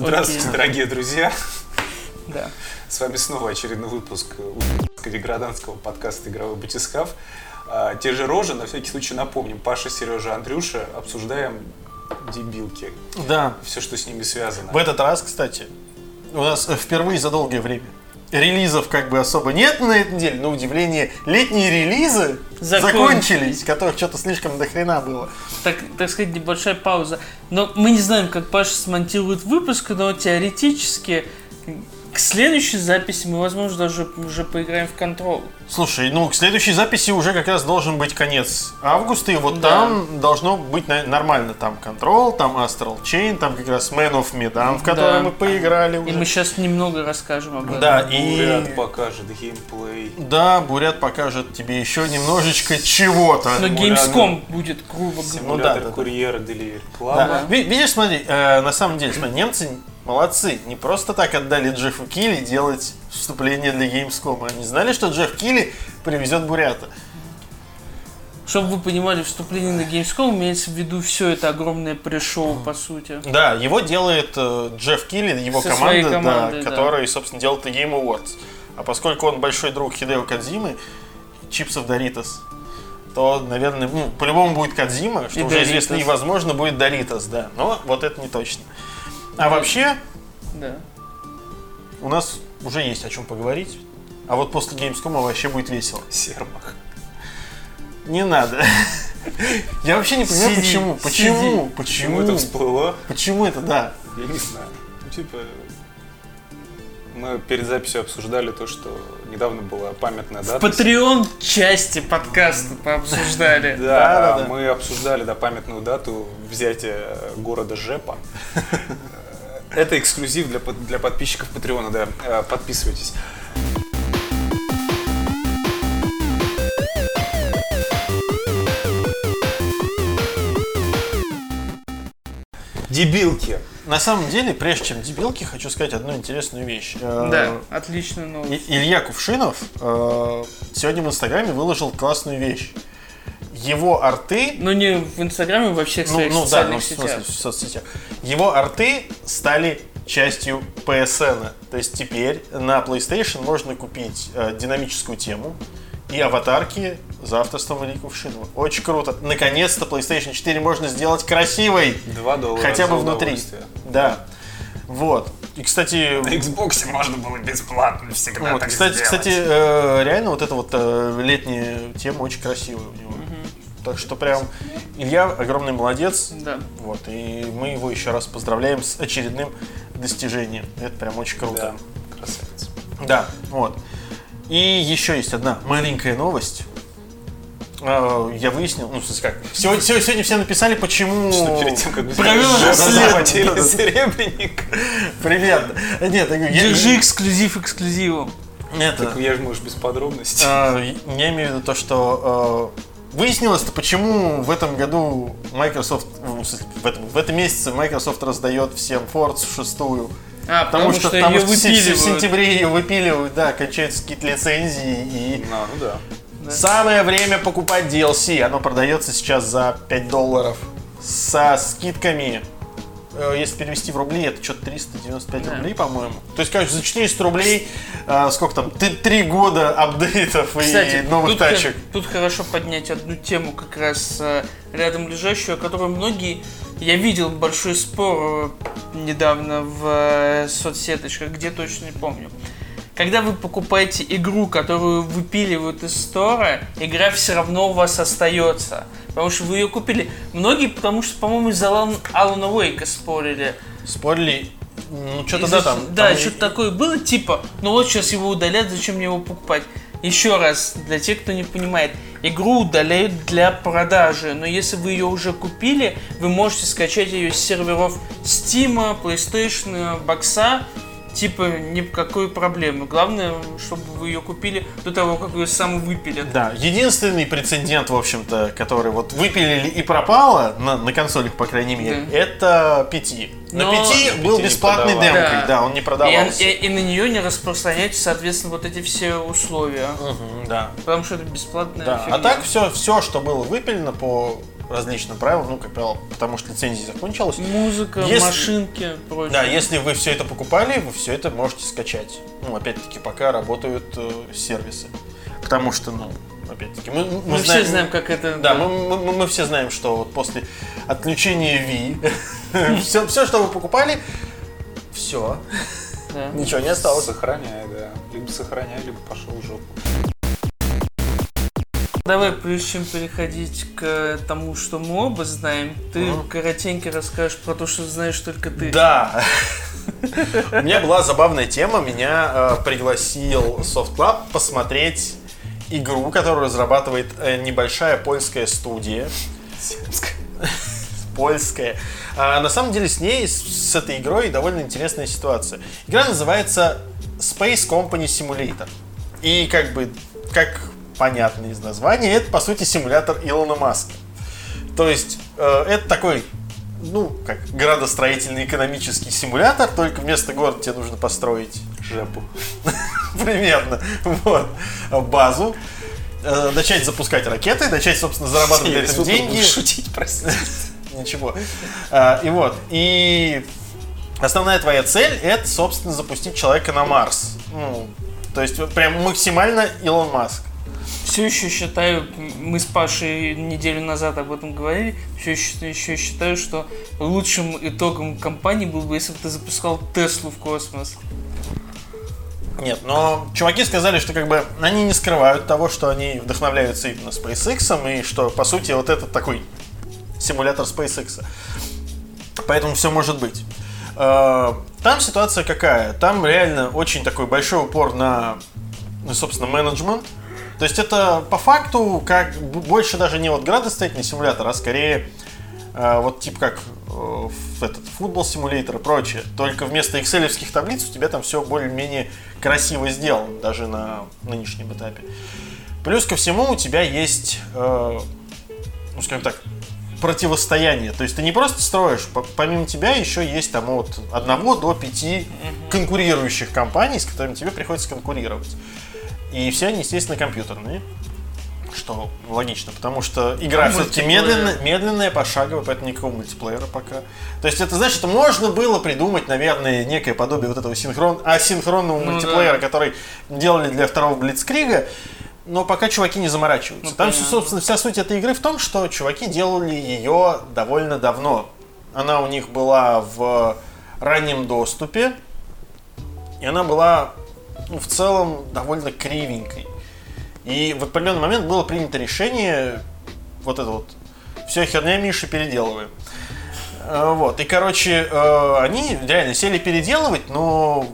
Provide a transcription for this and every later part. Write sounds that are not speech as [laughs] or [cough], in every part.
Здравствуйте, дорогие друзья! Да. С вами снова очередной выпуск деграданского подкаста «Игровой батискаф». А, Те же рожи, на всякий случай напомним. Паша, Сережа, Андрюша. Обсуждаем дебилки. Да. Все, что с ними связано. В этот раз, кстати, у нас впервые за долгое время релизов как бы особо нет на этой неделе, на удивление летние релизы Закончились. закончились, которых что-то слишком дохрена было. Так, так сказать, небольшая пауза. Но мы не знаем, как Паша смонтирует выпуск, но теоретически к следующей записи мы, возможно, даже уже поиграем в контрол. Слушай, ну к следующей записи уже как раз должен быть конец августа, и вот Да. там должно быть на- нормально. Там Control, там Astral Chain, там как раз Man of Medan, в который Да. мы поиграли И уже. мы сейчас немного расскажем об этом. Да, и... Бурят покажет геймплей. Да, Бурят покажет тебе еще немножечко чего-то. Но. Gamescom будет, грубо говоря. Симулятор да, да. курьера Delivery Club. Да. Ви- Видишь, смотри, э, на самом деле, смотри, немцы молодцы. Не просто так отдали Джеффу Килли делать вступление для Gamescom. Они знали, что Джефф Килли привезет Бурята. Чтобы вы понимали, вступление на Gamescom имеется в виду все это огромное пришоу, по сути. Да, его делает э, Джефф Килли, его Со команда, командой, да, да. который, собственно, делает и Game Awards. А поскольку он большой друг Хидео Кадзимы, чипсов Доритас, то, наверное, ну, по-любому будет Кадзима, что И уже известно, и, Doritos. возможно, будет Доритас, да. Но вот это не точно. А вообще, Да. у нас уже есть о чем поговорить. А вот после Gamescom вообще будет весело. [laughs] Сермах. Не надо. Я вообще не понимаю, Сиди, почему. сиди. Почему? Почему это Почему? всплыло? Почему это, да? Я не знаю. Ну, типа, мы перед записью обсуждали то, что недавно была памятная В дата. Patreon части подкаста пообсуждали. [laughs] Да, Да, да, да. мы обсуждали да, памятную дату взятия города Жепа. [laughs] Это эксклюзив для, для подписчиков Патреона, да. Э, Подписывайтесь. Дебилки. На самом деле, прежде чем дебилки, хочу сказать одну интересную вещь. Э, Да, отличная новость. Илья Кувшинов э, сегодня в Инстаграме выложил классную вещь. Его арты Но не в Инстаграме, во всех Ну, своих ну да, социальных ну, в сетях. смысле, в соцсетях. Его арты стали частью PSN. То есть теперь на PlayStation можно купить э, динамическую тему и аватарки за авторством Ильи Кувшинова. Очень круто. Наконец-то PlayStation 4 можно сделать красивой. 2 доллара Хотя бы внутри. Да. Вот. И, кстати, На Xbox можно было бесплатно всегда вот, так кстати, сделать. кстати, э, реально вот эта вот э, летняя тема очень красивая у него. Так что прям Илья огромный молодец. Да. Вот, и мы его еще раз поздравляем с очередным достижением. Это прям очень круто. Да, красавец. Да, вот. И еще есть одна маленькая новость. Э, Я выяснил, ну, в смысле как, сегодня, сегодня, сегодня все написали, почему... Что перед тем, как захватили серебряник. [laughs] Привет. Нет, я- Держи эксклюзив эксклюзивом. Это, Так я же, может, без подробностей. э, я имею в виду то, что э, выяснилось-то, почему в этом году Microsoft, в, в этом, в этом месяце Microsoft раздает всем Forza шестую А, Потому, что, потому ее что в се- в выпиливают. сентябре ее выпиливают, да, кончаются какие-то лицензии и А, ну. Да. самое время покупать DLC. Оно продается сейчас за 5 долларов со скидками. Э, Если перевести в рубли, это что-то 395 Да. рублей, по-моему. То есть, короче, за 400 рублей, э, сколько там, 3 года апдейтов Кстати, и новых тут, тачек. тут хорошо поднять одну тему, как раз э, рядом лежащую, о которой многие... Я видел большой спор недавно в соцсеточках, где точно не помню. Когда вы покупаете игру, которую выпиливают из стора, игра все равно у вас остается. Потому что вы ее купили. Многие, потому что, по-моему, из Алан, Алана Уэйка спорили. Спорили, ну, что-то да там. Да, там что-то такое было, типа, ну вот сейчас его удалят, зачем мне его покупать? Еще раз, для тех, кто не понимает, игру удаляют для продажи, но если вы ее уже купили, вы можете скачать ее с серверов Steam, PlayStation, бокса, типа, никакой проблемы. Главное, чтобы вы ее купили до того, как ее сам выпилят. Да, единственный прецедент, в общем-то, который вот выпилили и пропало, на, на консолях, по крайней мере, Да. это. На Но- На был PT не бесплатный демкой, да. он не И, продавался. и- и на нее не распространяются, соответственно, вот эти все условия. Мгм, да. Потому что это бесплатная Да. фигня. А так все, все, что было выпилено по различным правилам, ну, как правило, потому что лицензия закончилась. Музыка, Если- машинки, прочее. Да, если вы все это покупали, вы все это можете скачать. Ну, опять-таки, пока работают э, сервисы. Потому что, ну, опять-таки, мы, мы, Мы все знаем, как это... Да, мы, мы- мы все знаем, что вот после отключения Wii [laughs] все, все, что вы покупали, все, да. ничего не осталось. Сохраняй, да. Либо сохраняй, либо пошел в жопу. Давай, прежде чем переходить к тому, что мы оба знаем, ты Мгм. коротенько расскажешь про то, что знаешь только ты. Да. У меня была забавная тема. Меня э, пригласил Soft Club посмотреть игру, которую разрабатывает э, небольшая польская студия. Польская. А, на самом деле с ней, с, с этой игрой довольно интересная ситуация. Игра называется Space Company Simulator. И как бы, как понятно из названия, это по сути симулятор Илона Маска. То есть э, это такой, ну, как градостроительный экономический симулятор, только вместо города тебе нужно построить Жопу. [laughs] примерно вот, базу, э, начать запускать ракеты, начать, собственно, зарабатывать Я сука, деньги. шутить, простите. [laughs] Ничего. А, и вот, и основная твоя цель это, собственно, запустить человека на Марс. Ну, то есть прям максимально Илон Маск. Все еще считаю, мы с Пашей неделю назад об этом говорили, все еще, еще считаю, что лучшим итогом компании был бы, если бы ты запускал Теслу в космос. Нет, но чуваки сказали, что как бы они не скрывают того, что они вдохновляются именно SpaceX, и что, по сути, вот это такой симулятор SpaceX. Поэтому все может быть. Э, Там ситуация какая? Там реально очень такой большой упор на, собственно, менеджмент. То есть это по факту как больше даже не вот градостроительный симулятор, а скорее э, вот типа как э, этот футбол симулятор и прочее. Только вместо экселевских таблиц у тебя там все более-менее красиво сделано, даже на нынешнем этапе. Плюс ко всему у тебя есть, э, ну скажем так, противостояние. То есть ты не просто строишь, по- помимо тебя еще есть там от одного до пяти конкурирующих компаний, с которыми тебе приходится конкурировать. И все они, естественно, компьютерные. Что логично, потому что игра А все-таки медленная, медленная, пошаговая, поэтому никакого мультиплеера пока. То есть это значит, что можно было придумать, наверное, некое подобие вот этого синхрон... асинхронного Ну мультиплеера, да. который делали для второго Блицкрига, но пока чуваки не заморачиваются. Ну, Там, понятно. собственно, вся суть этой игры в том, что чуваки делали ее довольно давно. Она у них была в раннем доступе, и она была ну, в целом довольно кривенькой. И в определенный момент было принято решение вот это вот все херня Миша переделываем. Э, Вот. И, короче, э, они реально сели переделывать, но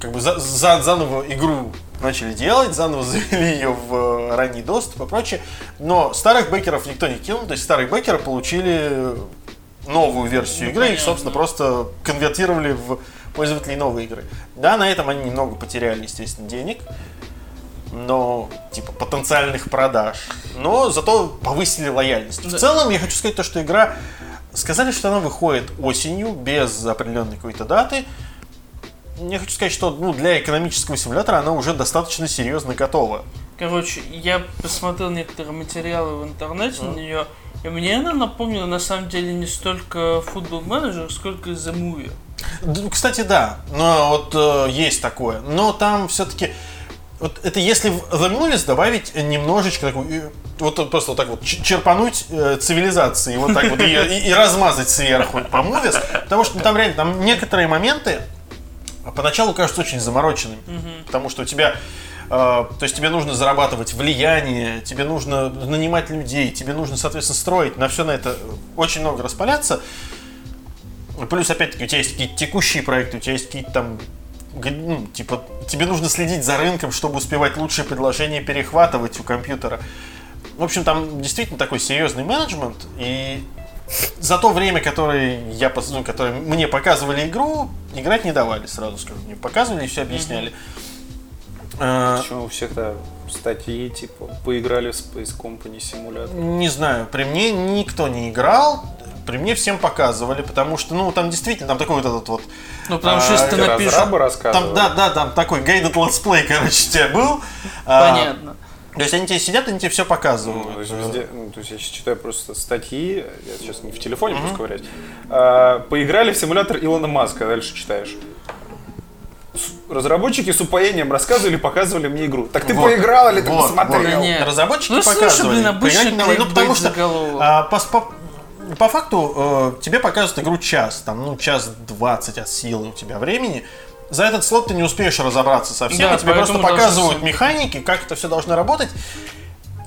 как бы за, за- заново игру начали делать, заново [laughs] завели ее в э, ранний доступ и прочее. Но старых бэкеров никто не кинул, то есть старые бэкеры получили новую версию Ну, игры, их, понятно. собственно, просто конвертировали в пользователей новой игры. Да, на этом они немного потеряли, естественно, денег, но, типа, потенциальных продаж. Но зато повысили лояльность. В целом, я хочу сказать то, что игра... Сказали, что она выходит осенью, без определенной какой-то даты. Я хочу сказать, что ну, для экономического симулятора она уже достаточно серьезно готова. Короче, я посмотрел некоторые материалы в интернете на нее, и мне она напомнила на самом деле не столько футбол менеджер, сколько The Movie. Кстати, да, но вот э, есть такое. Но там все-таки вот это если в The Movies добавить немножечко такую, э, вот просто вот так вот черпануть э, цивилизации, вот так вот и, и- и размазать сверху по Movies, потому что там реально там некоторые моменты поначалу кажутся очень замороченными, потому что у тебя э, то есть тебе нужно зарабатывать влияние, тебе нужно нанимать людей, тебе нужно, соответственно, строить, на все на это очень много распаляться. Плюс, опять-таки, у тебя есть какие-то текущие проекты, у тебя есть какие-то там ну, типа, тебе нужно следить за рынком, чтобы успевать лучшие предложения перехватывать у компьютера. В общем, там действительно такой серьезный менеджмент, и за то время, которое, я, ну, которое мне показывали игру, играть не давали, сразу скажу. Мне показывали и все объясняли. Э, Почему у всех-то статьи, типа, поиграли в Space Company симулятор? Не знаю, при мне никто не играл, при мне всем показывали, потому что, ну, там действительно, там такой вот этот вот Ну, потому что А, если ты Разрабы напишешь... Там, да, да, там такой guided let's play, [laughs] короче, у тебя был. А, Понятно. То есть они тебе сидят, они тебе все показывают. Ну, то, есть везде- ну, то есть я сейчас читаю просто статьи, я сейчас не в телефоне буду ковырять. А, поиграли в симулятор Илона Маска, дальше читаешь. Разработчики с упоением рассказывали, показывали мне игру. Так ты Вот. поиграл или ты Вот, посмотрел? вот. Разработчики Ну, слушай, показывали. блин, обычный ну, кликбейт потому что а, по, по- по факту э, тебе показывают игру час, там, ну, час двадцать от силы у тебя времени. За этот слот ты не успеешь разобраться со всем, Да, тебе просто показывают должен- механики, как это все должно работать.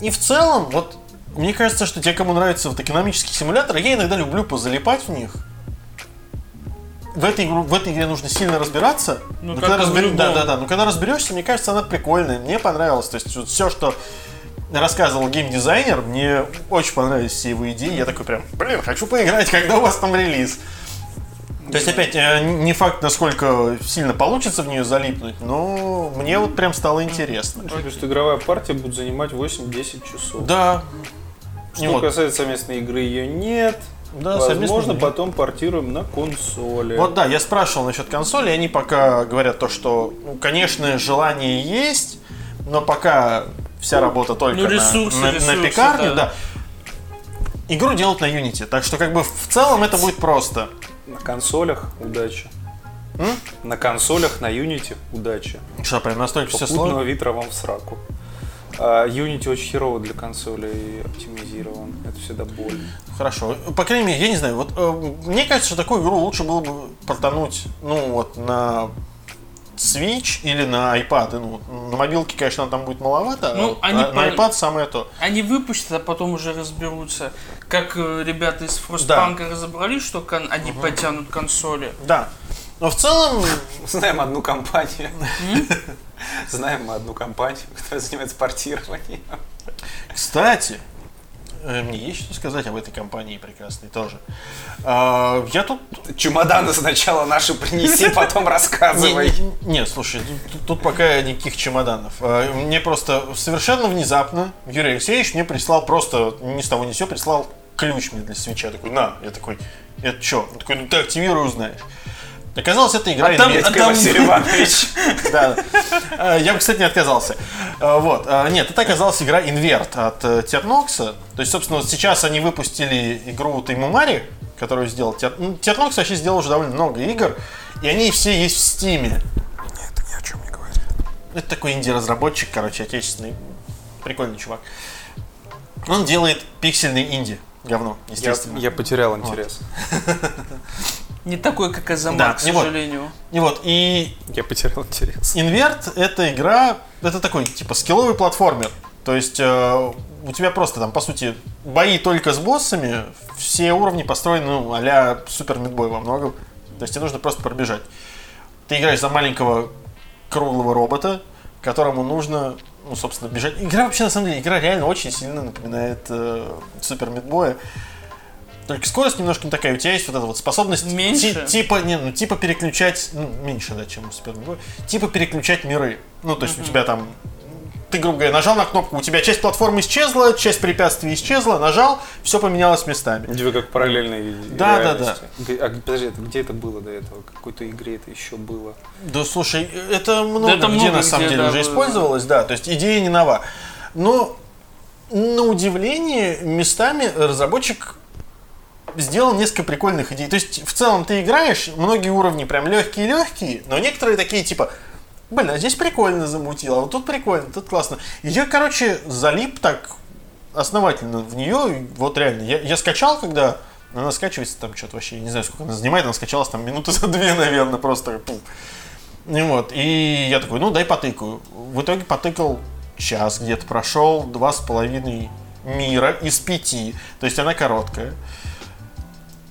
И в целом, вот, мне кажется, что те, кому нравятся вот экономические симуляторы, я иногда люблю позалипать в них. В этой, в этой игре нужно сильно разбираться. Ну, но когда разбер- да, да, да. Но когда разберешься, мне кажется, она прикольная. Мне понравилось. То есть все, что рассказывал геймдизайнер, мне очень понравились все его идеи. Я такой прям, блин, хочу поиграть, когда у вас там релиз. То есть, опять, э, не факт, насколько сильно получится в нее залипнуть, но мне вот прям стало интересно. То есть игровая партия будет занимать 8-10 часов. Да. Что вот, касается совместной игры, ее нет. да, Возможно, потом портируем на консоли. Вот да, я спрашивал насчет консоли, они пока говорят то, что, ну, конечно, желание есть, но пока вся работа только Ну, на- ресурсы, на, на ресурсы, пекарню, да. да. Игру делают на Unity, так что как бы в целом это будет просто. На консолях удачи. На консолях, на Unity удачи. Что, прям настолько все Попутного сложно? ветра вам в сраку. А, Unity очень херово для консолей оптимизирован. Это всегда больно. Хорошо. По крайней мере, я не знаю, вот э, мне кажется, что такую игру лучше было бы портануть, ну вот, на Switch или на iPad. Ну, на мобилке, конечно, там будет маловато, Ну, а они на, на по- iPad самое то. Они выпустят, а потом уже разберутся. Как э, ребята из Frostpunk разобрались, что кон- они потянут консоли. Да. Но в целом, Знаем одну компанию. Знаем мы одну компанию, [laughs] которая занимается портированием. кстати, мне есть что сказать об этой компании прекрасной тоже. А, Я тут Чемоданы сначала наши принеси, потом рассказывай. Не, слушай, тут, тут пока никаких чемоданов. А, Мне просто совершенно внезапно Юрий Алексеевич мне прислал просто ни с того ни с сего прислал ключ мне для свеча. Такой, на, я такой, это что? Он такой, ну ты активируй, узнаешь. Оказалось, это игра А там- инверт. а там- Василий Иванович. [laughs] Да. А, Я бы, кстати, не отказался. А, Вот. А, Нет, это оказалась игра Инверт от э, Тернокса. То есть, собственно, вот сейчас они выпустили игру Таймумари, которую сделал Тер... ну, Тернокс вообще сделал уже довольно много игр, и они все есть в Стиме. Нет, ни о чем не говорит. Это такой инди-разработчик, короче, отечественный. Прикольный чувак. Он делает пиксельный инди. Говно, Я, естественно. я потерял интерес. [laughs] Не такой, как Азамат, Да, к сожалению. И вот, и Я потерял интерес. Инверт это игра, это такой типа скилловый платформер. То есть э, у тебя просто там, по сути, бои только с боссами, все уровни построены, ну, а-ля Супер Мидбой во многом. То есть тебе нужно просто пробежать. Ты играешь за маленького круглого робота, которому нужно, ну, собственно, бежать. Игра вообще, на самом деле, игра реально очень сильно напоминает э, Супер Мидбоя. Только скорость немножко не такая. У тебя есть вот эта вот способность Меньше? ти- типа, не, ну, типа переключать, ну, меньше, да, чем у Супер Мидбоя, типа переключать миры. Ну, то есть у тебя там ты, грубо говоря, нажал на кнопку, у тебя часть платформы исчезла, часть препятствий исчезла, нажал, все поменялось местами. Тебе как параллельной Да, да, реальности. Г- А подожди, это где это было до этого? В какой-то игре это еще было? Да слушай, это много это где много на самом где, деле да, уже было. использовалось, да, то есть идея не нова. Но на удивление местами разработчик сделал несколько прикольных идей. То есть в целом ты играешь, многие уровни прям легкие-легкие, но некоторые такие типа, блин, а здесь прикольно замутил, а вот тут прикольно, тут классно. И я, короче, залип так основательно в нее, вот реально, я, я скачал, когда она скачивается там что-то вообще, не знаю, сколько она занимает, она скачалась там минуты [laughs] за две, наверное, просто. пум. И вот, и я такой, ну дай потыкаю. В итоге потыкал час где-то, прошел два с половиной мира из пяти, то есть она короткая.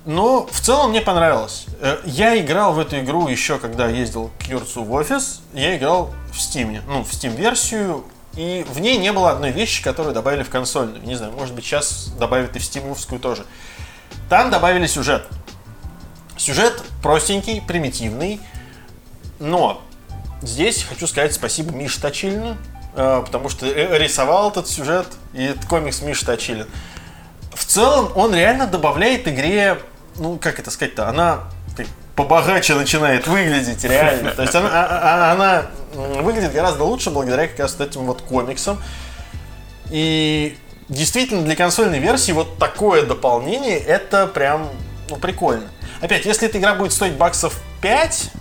Но в целом мне понравилось. Э, Я играл в эту игру еще, когда ездил к Юрцу в офис. Я играл в Steam, ну, в Steam-версию. И в ней не было одной вещи, которую добавили в консольную. Не знаю, может быть, сейчас добавят и в стимовскую тоже. Там добавили сюжет. Сюжет простенький, примитивный. Но здесь хочу сказать спасибо Мише Точилину, э, потому что э, рисовал этот сюжет, и комикс Миша Точилин. В целом он реально добавляет игре, ну как это сказать-то, она побогаче начинает выглядеть реально. То есть она, а- а- она м, выглядит гораздо лучше благодаря как раз этим вот комиксам. И действительно для консольной версии вот такое дополнение это прям ну, прикольно. Опять, если эта игра будет стоить баксов 5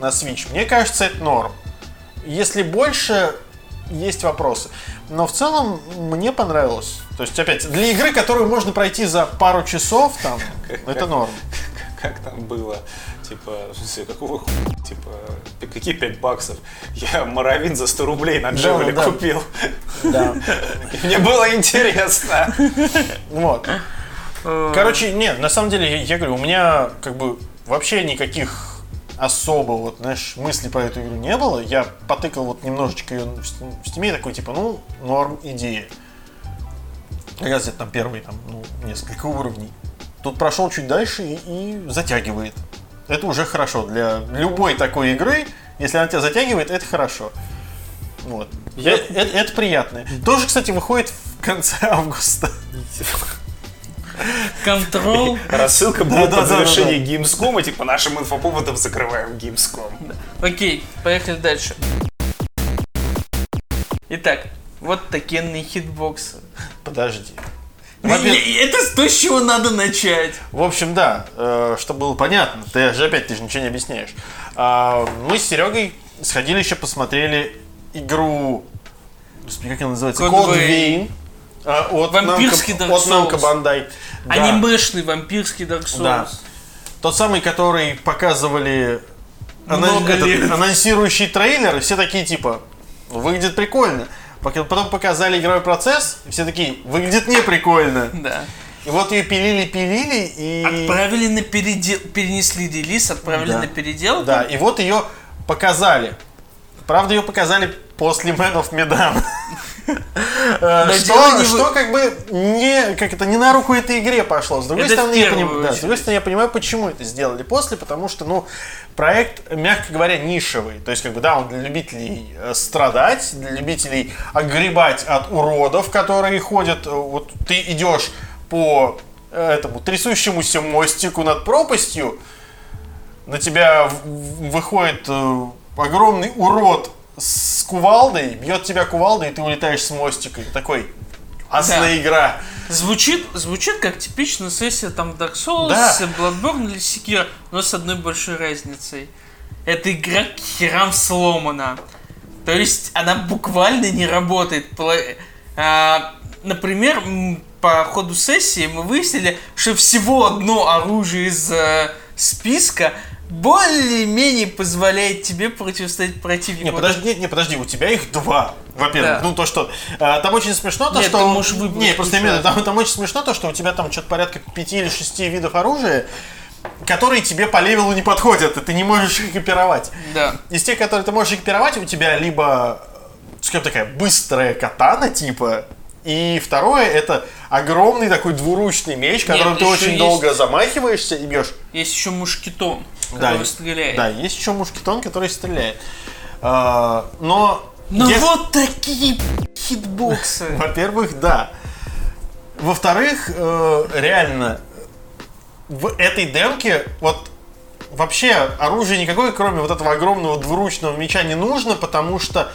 на Switch, мне кажется, это норм. Если больше, есть вопросы. Но в целом мне понравилось. То есть, опять, для игры, которую можно пройти за пару часов, там, это норм. [laughs] Как там было? Типа, какого. Типа, какие 5 баксов? Я Моровин за 100 рублей на Джевеле да. купил. Да. [laughs] И Мне было интересно. Вот. Короче, нет, на самом деле, я говорю, у меня как бы вообще никаких особо, вот, знаешь, мыслей про эту игру не было. Я потыкал вот немножечко ее в стиме, такой, типа, ну, норм, идея. Как раз где-то там первые, там, ну, несколько уровней. Тут прошел чуть дальше и, и затягивает. Это уже хорошо. Для любой такой игры, если она тебя затягивает, это хорошо. Вот. Я- Э- э- это приятно. Тоже, кстати, выходит в конце [laughs] августа. [laughs] Контрол. Рассылка Да, будет да, по да, завершении Gamescom, и типа нашим инфоповодом закрываем Gamescom. Окей, поехали дальше. Итак, вот такие хитбоксы. Подожди. Это то, с чего надо начать. В общем, да, э, чтобы было понятно, ты же опять ты же ничего не объясняешь. А, мы с Серегой сходили еще посмотрели игру, как она называется, Code Cold Vein. Vein. А, от Вампирский Namco- Dark От Namco Souls. Bandai. Да. Анимешный вампирский Dark Souls. Да. Тот самый, который показывали Много этот, лет. анонсирующий трейлер, и все такие типа, выглядит прикольно. Потом показали игровой процесс, и все такие, выглядит не прикольно. Да. И вот ее пилили, пилили, и... Отправили на передел, перенесли релиз, отправили Да. на переделку. Да, и вот ее показали. Правда, ее показали после Man of Medan. [laughs] Э, Что, не что как бы не, как это, не на руку этой игре пошло. С другой, Это стороны, я первую поним- да, с другой стороны, я понимаю, почему это сделали после, потому что, ну, проект, мягко говоря, нишевый. То есть, как бы, да, он для любителей э, страдать, для любителей огребать от уродов, которые ходят. э, Вот ты идешь по этому трясущемуся мостику над пропастью, на тебя выходит огромный урод с кувалдой, бьет тебя кувалдой, и ты улетаешь с мостика. Такой, асная Да. игра. Звучит, звучит как типичная сессия там Dark Souls, Да. Bloodborne или Sekiro, но с одной большой разницей. Эта игра к херам сломана. То есть она буквально не работает. А, например, по ходу сессии мы выяснили, что всего одно оружие из э, списка более-менее позволяет тебе противостоять противнику. Не, подожди, не, не, подожди, у тебя их два. Во-первых, Да. ну то, что а, там очень смешно, то, Нет, что. ты можешь выбрать Не, просто именно, там, там очень смешно то, что у тебя там что-то порядка пяти или шести видов оружия, которые тебе по левелу не подходят, и ты не можешь их экипировать. Да. Из тех, которые ты можешь экипировать, у тебя либо, скажем, такая быстрая катана, типа, и второе, это огромный такой двуручный меч, которым ты еще очень есть- долго замахиваешься и бьешь. Есть еще мушкетон, Да, который и- стреляет. Да, есть еще мушкетон, который стреляет. А, но... Но я- вот такие хитбоксы. Во-первых, да. Во-вторых, э, реально, в этой демке вот вообще оружия никакое, кроме вот этого огромного двуручного меча, не нужно, потому что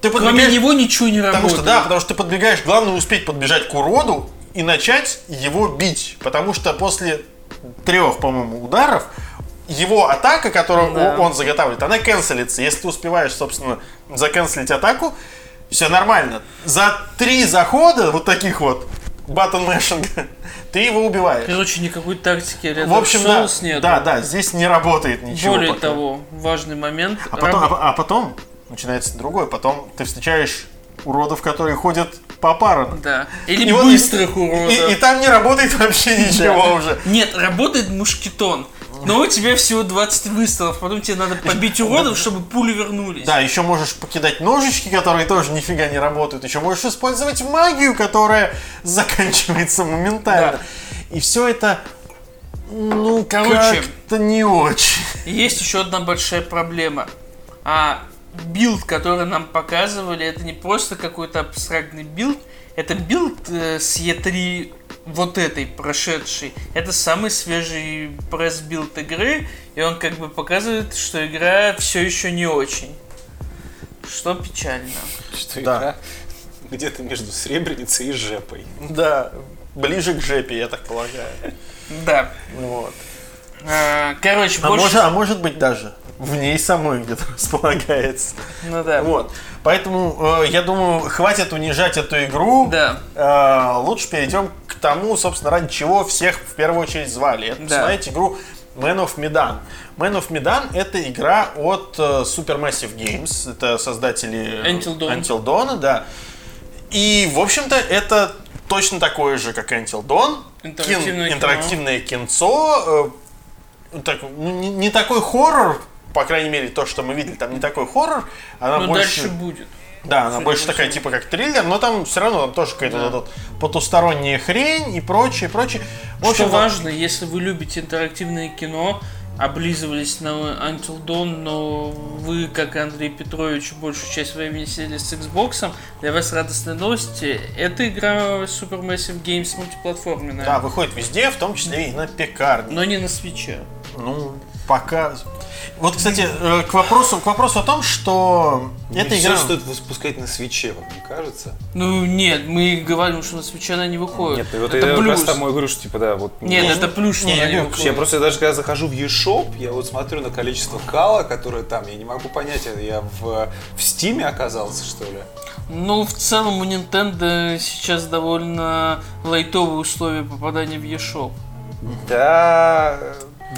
ты Кроме него ничего не Потому работает. что, да, потому что ты подбегаешь, главное успеть подбежать к уроду и начать его бить. Потому что после трех, по-моему, ударов его атака, которую Да. он заготавливает, она канцелится. Если ты успеваешь, собственно, заканцелить атаку, все нормально. За три захода, вот таких вот, баттон мэшинга, [laughs] ты его убиваешь. Короче, никакой тактики рядом В общем, да, нет. да, да, здесь не работает ничего. Более пока. того, важный момент. А потом, а, а потом начинается другое. Потом ты встречаешь уродов, которые ходят по парам. Да. Или И вот- быстрых уродов. И, и там не работает вообще [laughs] ничего уже. Нет, работает мушкетон. Но у тебя всего 20 выстрелов, потом тебе надо побить уродов, чтобы пули вернулись. Да, еще можешь покидать ножички, которые тоже нифига не работают. Еще можешь использовать магию, которая [laughs] заканчивается моментально. И все это, ну, Короче. как-то не очень. Есть еще одна большая проблема. А билд, который нам показывали, это не просто какой-то абстрактный билд, это билд э, с E3 вот этой прошедшей. Это самый свежий пресс-билд игры, и он как бы показывает, что игра все еще не очень. Что печально. Что Да. игра где-то между Сребреницей и Жепой. Да, ближе к жепе, я так полагаю. Да. Вот. Э, Короче, А, больше... может, а может быть даже в ней самой где-то располагается. Ну да. Вот. Поэтому, э, я думаю, хватит унижать эту игру. Да. Э, лучше перейдем к тому, собственно, ради чего всех в первую очередь звали. Это Да. посмотреть игру Man of Medan. Man of Medan это игра от э, Supermassive Games. Это создатели Until Dawn. Until Dawn, да. И, в общем-то, это точно такое же, как Until Dawn. Интерактивное кино. интерактивное кинцо. э, так, ну, не, не такой хоррор, по крайней мере, то, что мы видели, там не такой хоррор. Она Но больше... дальше будет. Да, она Судя больше такая, всему. типа, как триллер, но там все равно там тоже какая-то Да. вот вот потусторонняя хрень и прочее, прочее. В Что общем, важно, если вы любите интерактивное кино, облизывались на Until Dawn, но вы, как Андрей Петрович, большую часть времени сидели с Xbox, для вас радостные новости. Эта игра Supermassive Games мультиплатформенная, Да, выходит везде, в том числе и на пекарне. но не на свече. Ну, пока... Вот, кстати, э, к вопросу, к вопросу о том, что эта Все игра... стоит выпускать на свече, вам не кажется? Ну нет, мы говорим, что на свече она не выходит. Нет, ну вот это я плюс. раз тому и говорю, что типа да, вот. Нет, Не, это плюс, что не, она я не выходит. Я просто даже когда захожу в eShop, я вот смотрю на количество кала, которое там, я не могу понять, это я в, в Стиме оказался, что ли? Ну, в целом у Nintendo сейчас довольно лайтовые условия попадания в eShop. Да,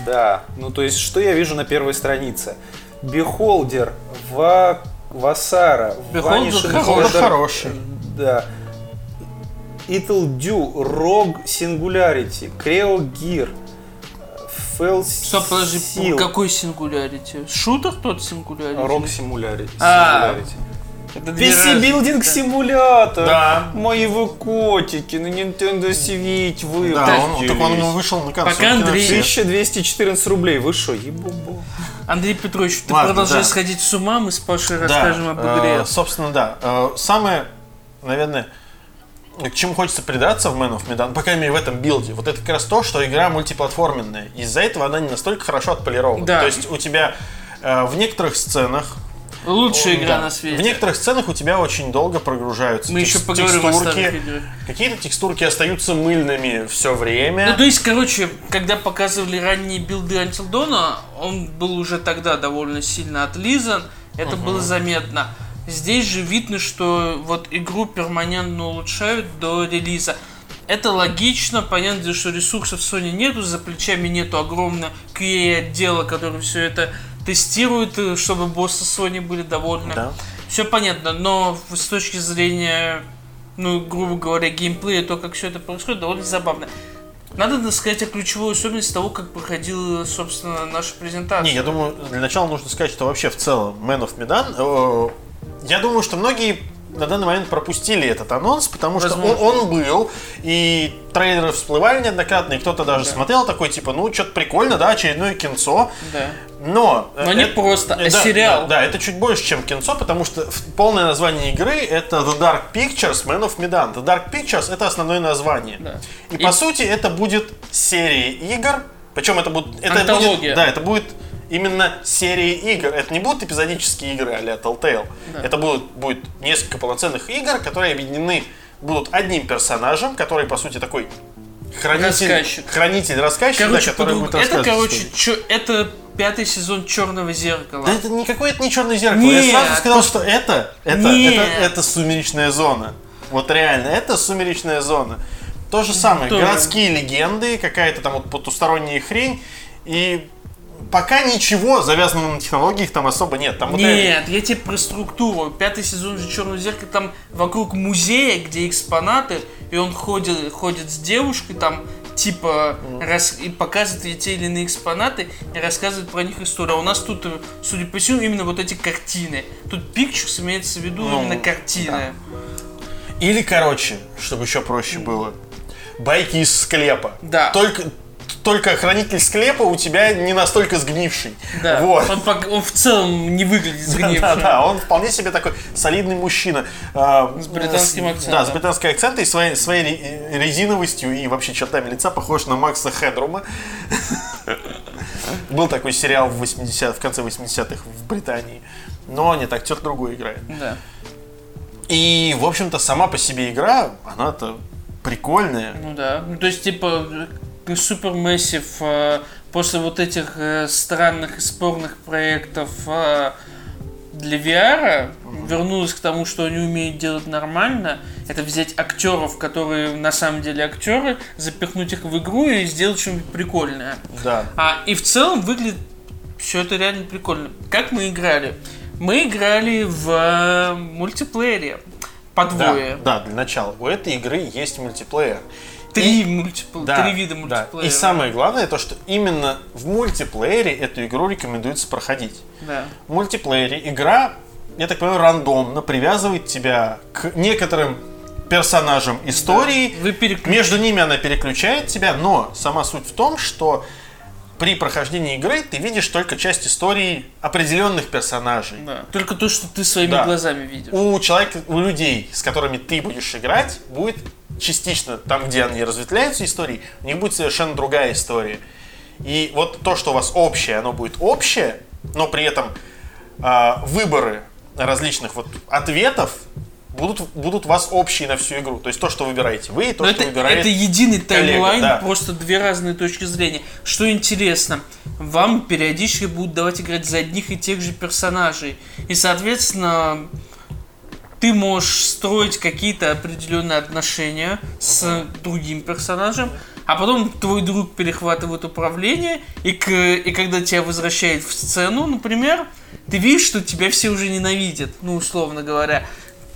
да. Ну, то есть, что я вижу на первой странице? Beholder, Ва... Васара, Beholder Vanishing хороший. Да. It'll Do, Rogue Singularity, Creo Gear, Fell Стоп, подожди, какой сингулярити? Шутер тот сингулярити? Rogue Simulari- А, Singularity. Это две PC разных. Building симулятор. Да. Мои вы котики, на Nintendo Switch вы Да, он, так он вышел на консольке Пока Андрей- все. 1214 рублей. Вы что, ебубу? Андрей Петрович, ты Ладно, продолжаешь да. сходить с ума, мы с Пашей Да, расскажем об э, игре. собственно, да. Э, Самое, наверное, к чему хочется придаться в Man of Medan, по крайней мере в этом билде, вот это как раз то, что игра мультиплатформенная. Из-за этого она не настолько хорошо отполирована. Да. То есть у тебя э, в некоторых сценах Лучшая игра да, на свете. В некоторых сценах у тебя очень долго прогружаются Мы текст- еще поговорим о текстурки. играх. Какие-то текстурки остаются мыльными все время. Ну, то есть, короче, когда показывали ранние билды Until Dawn, он был уже тогда довольно сильно отлизан, это было заметно. Здесь же видно, что вот игру перманентно улучшают до релиза. Это логично, понятно, что ресурсов Sony нету, за плечами нету огромного QA-отдела, который все это тестирует, э, чтобы боссы Sony были довольны. Да. Все понятно, но с точки зрения, ну, грубо говоря, геймплея, то, как все это происходит, довольно забавно. Надо сказать о ключевой особенности того, как проходила, собственно, наша презентация. Не, я думаю, для начала нужно сказать, что вообще в целом Man of Medan, э, я думаю, что многие на данный момент пропустили этот анонс, потому что он, он был, и трейлеры всплывали неоднократно, и кто-то даже смотрел такой, типа, ну, что-то прикольно, да, очередное кинцо, Да. но... э, Но не это- просто, а да, сериал. Да, да, это чуть больше, чем кинцо, потому что полное название игры это The Dark Pictures Man of Medan. The Dark Pictures это основное название. Да. И, И- по сути это будет серия игр, причем это будет... Это Антология. будет- да, это будет именно серии игр. Это не будут эпизодические игры а-ля Telltale. Да. Это будут, будет несколько полноценных игр, которые объединены будут одним персонажем, который, по сути, такой хранитель, Рассказчик. хранитель, рассказчик, Короче, да, который будет это, короче, чё- это пятый сезон Черного зеркала. Да это никакое это не черное зеркало. Нет, Я сразу сказал, что это, это, Нет. это, это сумеречная зона. Вот реально, это сумеречная зона. То же самое, Тоже. городские легенды, какая-то там вот потусторонняя хрень. И пока ничего завязанного на технологиях там особо нет. Там вот это- Нет, я тебе про структуру. Пятый сезон же Черного зеркала, там вокруг музея, где экспонаты, и он ходит, ходит с девушкой, там типа рас- и показывает ей те или иные экспонаты и рассказывает про них историю. А у нас тут, судя по всему, именно вот эти картины. Тут Pictures имеется в виду Ну, именно картины. Или, короче, чтобы еще проще было, байки из склепа. Да. Только, только хранитель склепа у тебя не настолько сгнивший. Да, Вот. он, он в целом не выглядит Да, сгнившим. да, да, он вполне себе такой солидный мужчина. а, С британским акцентом. Да, с британским акцентом и своей, своей ре- резиновостью и вообще чертами лица похож на Макса Хедрума. [laughs] Был такой сериал в, 80, в конце 80-х в Британии. Но нет, актер другой играет. Да. И, в общем-то, сама по себе игра, она-то прикольная. Ну да. Ну, то есть, типа, Super Massive э, после вот этих э, странных и спорных проектов э, для VR вернулась к тому, что они умеют делать нормально. Это взять актеров, которые на самом деле актеры, запихнуть их в игру и сделать что-нибудь прикольное. Да. А, и в целом выглядит все это реально прикольно. Как мы играли? Мы играли в э, мультиплеере по двое. Да, да, для начала. У этой игры есть мультиплеер. Три, И- мультипл- Да, три вида да. мультиплеера. И самое главное, то, что именно в мультиплеере эту игру рекомендуется проходить. Да. В мультиплеере игра, я так понимаю, рандомно привязывает тебя к некоторым персонажам истории. Вы переключ- Между ними она переключает тебя, но сама суть в том, что при прохождении игры ты видишь только часть истории определенных персонажей. Да. Только то, что ты своими Да. глазами видишь. У человека, у людей, с которыми ты будешь играть, будет частично там, где они разветвляются истории, у них будет совершенно другая история. И вот то, что у вас общее, оно будет общее, но при этом а, выборы различных вот ответов будут, будут у вас общие на всю игру. То есть то, что выбираете вы, и то, Но что это, выбирает это единый таймлайн, да. просто две разные точки зрения. Что интересно, вам периодически будут давать играть за одних и тех же персонажей. И, соответственно, ты можешь строить какие-то определенные отношения с другим персонажем, а потом твой друг перехватывает управление, и, к, и когда тебя возвращает в сцену, например, ты видишь, что тебя все уже ненавидят, ну, условно говоря.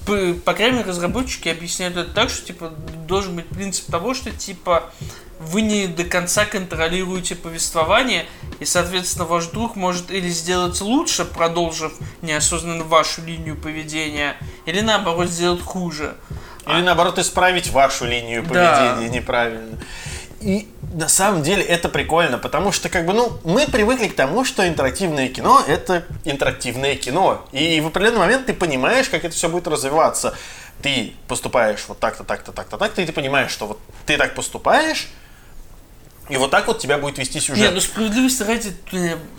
По, по крайней мере, разработчики объясняют это так, что, типа, должен быть принцип того, что, типа, вы не до конца контролируете повествование, и, соответственно, ваш друг может или сделать лучше, продолжив неосознанно вашу линию поведения, или, наоборот, сделать хуже. Или наоборот исправить вашу линию Да. поведения неправильно. И на самом деле это прикольно, потому что как бы, ну, мы привыкли к тому, что интерактивное кино это интерактивное кино. И в определенный момент ты понимаешь, как это все будет развиваться. Ты поступаешь вот так-то, так-то, так-то, так-то, и ты понимаешь, что вот ты так поступаешь, и вот так вот тебя будет вести сюжет. Нет, ну справедливости ради,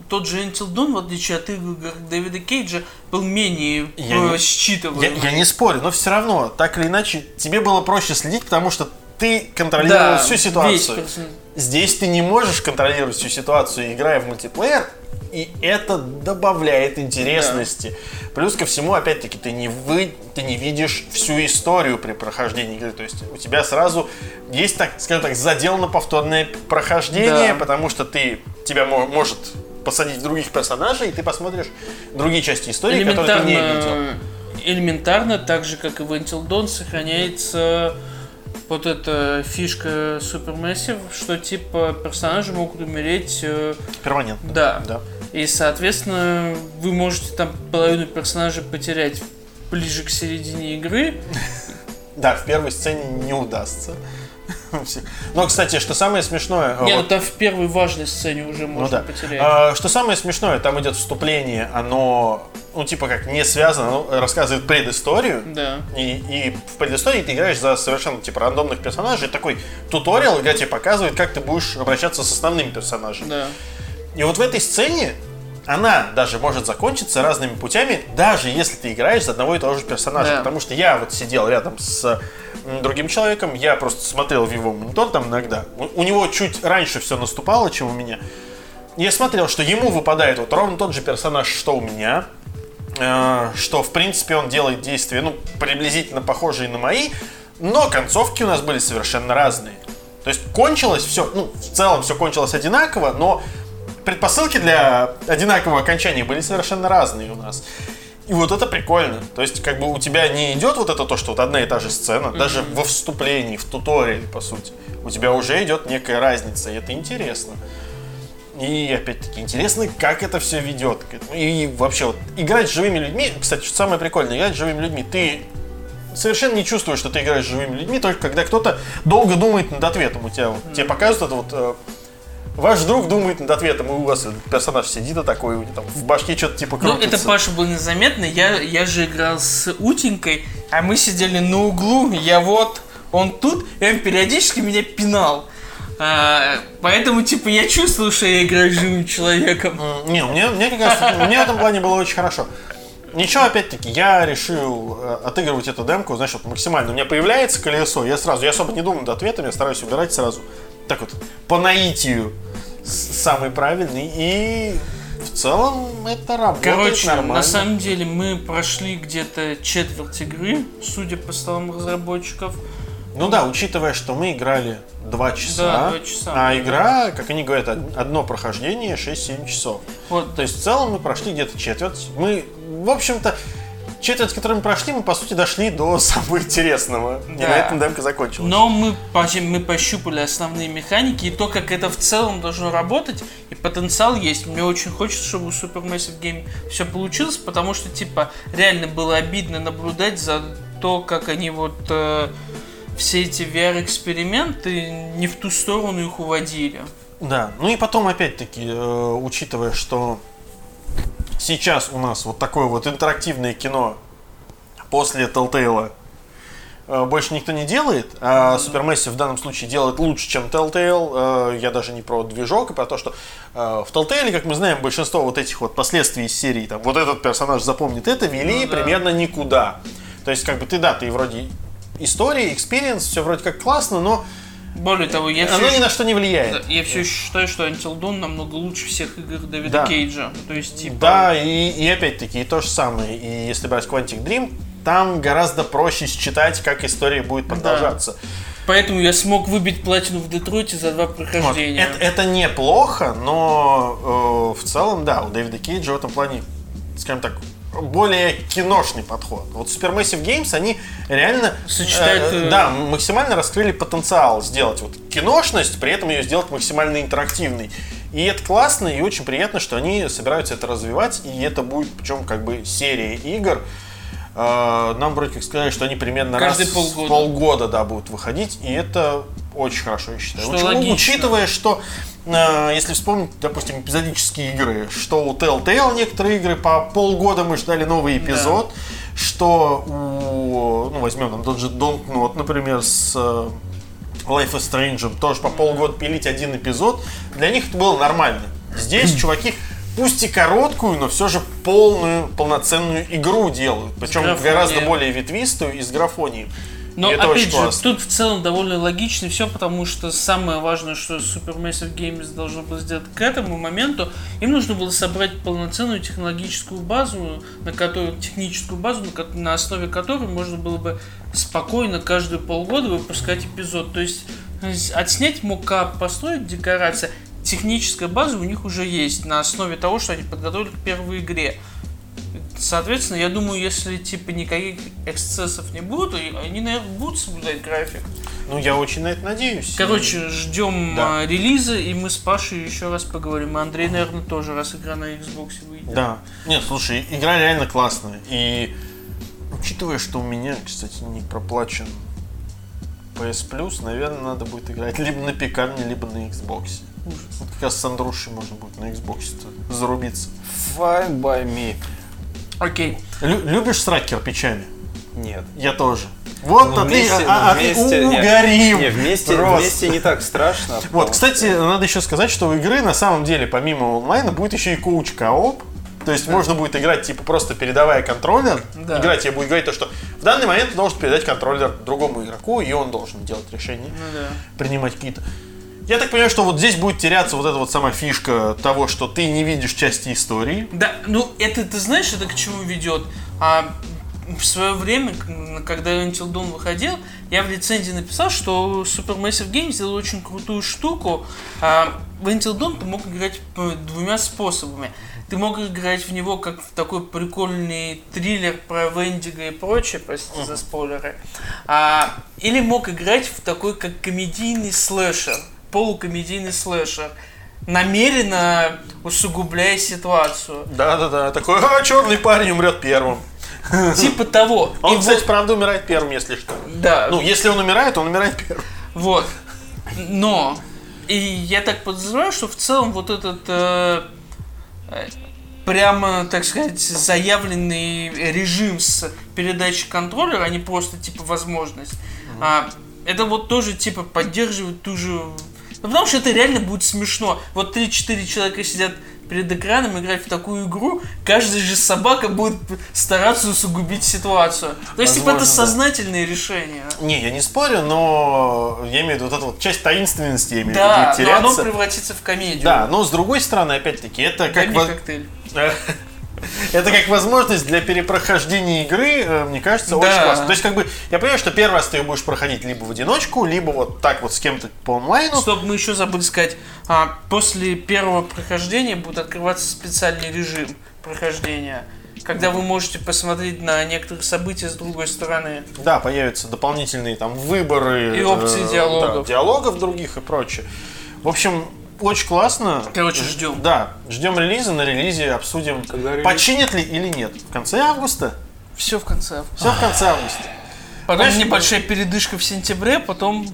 тот же Until Dawn, в отличие от игр Дэвида Кейджа, был менее Я э, не- я, считываемый. я не спорю, но все равно, так или иначе, тебе было проще следить, потому что ты контролировал Да, всю ситуацию. Здесь ты не можешь контролировать всю ситуацию, играя в мультиплеер, и это добавляет интересности. Плюс ко всему, опять-таки, ты не, вы, ты не видишь всю историю при прохождении игры. То есть у тебя сразу есть, так, скажем так, задел на повторное прохождение, Да. потому что ты тебя мо- может посадить других персонажей, и ты посмотришь другие части истории, которые ты не видел. элементарно, так же как и в Until Dawn, сохраняется вот эта фишка Supermassive, что типа персонажи могут умереть, э, Перманентно. да. Да. И, соответственно, вы можете там половину персонажей потерять ближе к середине игры. Да, в первой сцене не удастся. Но, кстати, что самое смешное... Не, ну вот- там в первой важной сцене уже Ну можно да. потерять. А, что самое смешное, там идет вступление, оно, ну, типа как не связано, оно рассказывает предысторию. Да. И, и в предыстории ты играешь за совершенно типа рандомных персонажей. Такой туториал, где тебе показывает, как ты будешь обращаться с основным персонажем. Да. И вот в этой сцене она даже может закончиться разными путями, даже если ты играешь за одного и того же персонажа. Да. Потому что я вот сидел рядом с другим человеком, я просто смотрел в его монитор там иногда. У, у него чуть раньше все наступало, чем у меня. Я смотрел, что ему выпадает вот ровно тот же персонаж, что у меня. э, что, в принципе, он делает действия, ну, приблизительно похожие на мои, но концовки у нас были совершенно разные. То есть кончилось все, ну, в целом все кончилось одинаково, но предпосылки для одинакового окончания были совершенно разные у нас. И вот это прикольно. То есть, как бы у тебя не идет вот это то, что вот одна и та же сцена, даже во вступлении, в туториале, по сути. У тебя уже идет некая разница, и это интересно. И опять-таки интересно, как это все ведет. И вообще, вот, играть с живыми людьми, кстати, что самое прикольное, играть с живыми людьми, ты совершенно не чувствуешь, что ты играешь с живыми людьми, только когда кто-то долго думает над ответом. У тебя вот, тебе показывают это вот э, ваш друг думает над ответом, и у вас персонаж сидит и такой, там в башке что-то типа Ну, крутится. это Паша было незаметно. Я, я же играл с Утенькой, а мы сидели на углу, я вот, он тут, и он периодически меня пинал. А, поэтому, типа, я чувствовал, что я играю живым человеком. Не, мне, мне как раз, [laughs] мне в этом плане было очень хорошо. Ничего, опять-таки, я решил э, отыгрывать эту демку, вот максимально. У меня появляется колесо, я сразу, я особо не думаю над ответом, я стараюсь убирать сразу. Так вот, по наитию самый правильный. И в целом это работает Короче, нормально. на самом деле мы прошли где-то четверть игры, судя по словам разработчиков. Ну да, учитывая, что мы играли 2 часа, Да, два часа. а игра, как они говорят, од- одно прохождение 6-7 часов. Вот, То есть в целом мы прошли где-то четверть. Мы, в общем-то, четверть, которую мы прошли, мы по сути дошли до самого интересного. И Да. на этом демка закончилась. Но мы, мы пощупали основные механики и то, как это в целом должно работать, и потенциал есть. Мне очень хочется, чтобы у Supermassive Game все получилось, потому что, типа, реально было обидно наблюдать за то, как они вот э, все эти VR-эксперименты не в ту сторону их уводили. Да, ну и потом, опять-таки, э, учитывая, что сейчас у нас вот такое вот интерактивное кино после Telltale э, больше никто не делает, а Supermassive в данном случае делает лучше, чем Telltale. Э, Я даже не про движок, и про то, что э, в Telltale, как мы знаем, большинство вот этих вот последствий из серии, там, вот этот персонаж запомнит это, вели Ну да. примерно никуда. То есть, как бы ты, да, ты вроде история, experience, все вроде как классно, но Более того, я оно все, ни на что не влияет. я все считаю, что Until Dawn намного лучше всех игр Дэвида Да. Кейджа. То есть, типа, Да, и, и опять-таки, и то же самое. И если брать Quantic Dream, там гораздо проще считать, как история будет продолжаться. поэтому я смог выбить платину в Детройте за два Вот. прохождения. Это, это неплохо, но э, в целом, да, у Дэвида Кейджа в этом плане, скажем так, более киношный подход. Вот Supermassive Games, они реально Сочетают, э, э, да, максимально раскрыли потенциал сделать вот киношность, при этом ее сделать максимально интерактивной. И это классно, и очень приятно, что они собираются это развивать, и это будет, причем как бы серия игр. Э, Нам вроде как сказали, что они примерно Каждый раз полгода. в полгода да, будут выходить, и это очень хорошо, я считаю. Что Уч- логично. Учитывая, что э, если вспомнить, допустим, эпизодические игры, что у Telltale некоторые игры по полгода мы ждали новый эпизод, что у, ну, возьмем там тот же Don't Not, например, с э, Life is Strange, тоже по полгода пилить один эпизод, для них это было нормально. Здесь [clears throat] чуваки пусть и короткую, но все же полную, полноценную игру делают. Причем гораздо более ветвистую и с графонией. Но И это опять же, классно. тут в целом довольно логично все, потому что самое важное, что Supermassive Games должно было сделать к этому моменту, им нужно было собрать полноценную технологическую базу, на которую, техническую базу, на, основе которой можно было бы спокойно каждые полгода выпускать эпизод. То есть э, отснять мокап, построить декорация, техническая база у них уже есть на основе того, что они подготовили к первой игре. Соответственно, я думаю, если типа никаких эксцессов не будет, они, наверное, будут соблюдать график. Ну, я очень на это надеюсь. Короче, ждем Да. а, релиза, и мы с Пашей еще раз поговорим. Андрей, наверное, тоже, раз игра на Xbox выйдет. Да. Нет, слушай, игра реально классная. И учитывая, что у меня, кстати, не проплачен PS Plus, наверное, надо будет играть либо на пекарне, либо на Xbox. Вот как раз с Андрушей можно будет на Xbox зарубиться. Fine by me. Окей. Лю- любишь срать кирпичами? Нет. Я тоже. Вот Ну, а ты, вместе- а, а ну, ты вместе- нет. угорим. Не, вместе, Просто. вместе не так страшно. Вот, кстати, надо еще сказать, что у игры на самом деле, помимо онлайна, будет еще и коуч кооп. То есть можно будет играть, типа, просто передавая контроллер. Да. Играть я буду говорить то, что в данный момент ты должен передать контроллер другому игроку, и он должен делать решения, Ну да. принимать какие-то. Я так понимаю, что вот здесь будет теряться вот эта вот сама фишка того, что ты не видишь части истории. Да, ну это ты знаешь, это к чему ведет? А в свое время, когда Until Dawn выходил, я в рецензии написал, что Supermassive Games сделал очень крутую штуку. А, в Until Dawn ты мог играть э, двумя способами. Ты мог играть в него как в такой прикольный триллер про Вендиго и прочее, простите за спойлеры. А, или мог играть в такой как комедийный слэшер, полукомедийный слэшер, намеренно усугубляя ситуацию. Да-да-да, такой, а, черный парень умрет первым. [laughs] Типа того. Он, И кстати, вот- правда умирает первым, если что. да, Ну, если он умирает, он умирает первым. вот. Но, и я так подозреваю, что в целом вот этот э, прямо, так сказать, заявленный режим с передачей контроллера, а не просто типа возможность, а, это вот тоже типа поддерживает ту же... Ну, потому что это реально будет смешно. Вот 3-4 человека сидят перед экраном играть в такую игру, каждая же собака будет стараться усугубить ситуацию. То есть, типа, это Возможно, да. решения. Не, я не спорю, но я имею в виду вот эту вот часть таинственности, я имею в Да, виду, но оно теряться. превратится в комедию. Да, но с другой стороны, опять-таки, это как... коктейль. [laughs] Это как возможность для перепрохождения игры, э, мне кажется, очень Да. классно. То есть, как бы, я понимаю, что первый раз ты ее будешь проходить либо в одиночку, либо вот так вот с кем-то по онлайну. Стоп, мы еще забыли сказать. А, после первого прохождения будет открываться специальный режим прохождения, когда вы можете посмотреть на некоторые события с другой стороны. Да, появятся дополнительные там выборы. И опции э, диалогов. да, диалогов других и прочее. В общем, очень классно. Короче, ждем. Да, ждем релиза, на релизе обсудим, Когда релиз? починят ли или нет. В конце августа? Все в конце. Все в конце августа. Потом Знаешь, небольшая передышка в сентябре, потом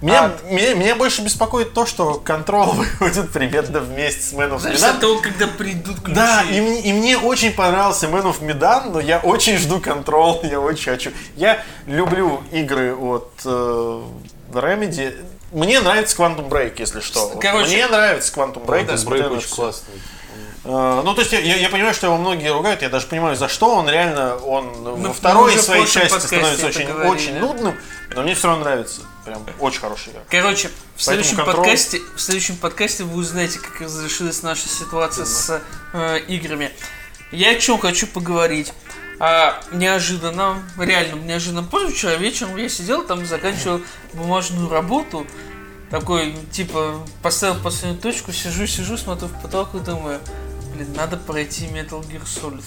Меня, меня, меня больше беспокоит то, что Control [laughs] выходит примерно вместе с Man of Зависит Medan. от того, когда придут ключи. Да, и мне, и мне очень понравился Man of Medan, но я очень жду Control, [laughs] я очень хочу. Я люблю игры от э, Remedy. Мне нравится Quantum Break, если что. Короче- мне нравится Quantum Break. Да, брейк на очень всё. классный. Э, Ну, то есть я, я- понимаю, что его многие ругают, я даже понимаю, за что он реально, он мы во второй своей части становится очень, говорили. очень нудным, но мне все равно нравится. Прям очень хорошая игра. Короче, в Поэтому следующем, Control- подкасте, в следующем подкасте вы узнаете, как разрешилась наша ситуация с э, играми. Я о чем хочу поговорить. А, неожиданно, реально неожиданно, позавчера вечером я сидел там, заканчивал бумажную работу. Такой, типа, поставил последнюю точку, сижу, сижу, смотрю в потолок и думаю, блин, надо пройти Metal Gear Solid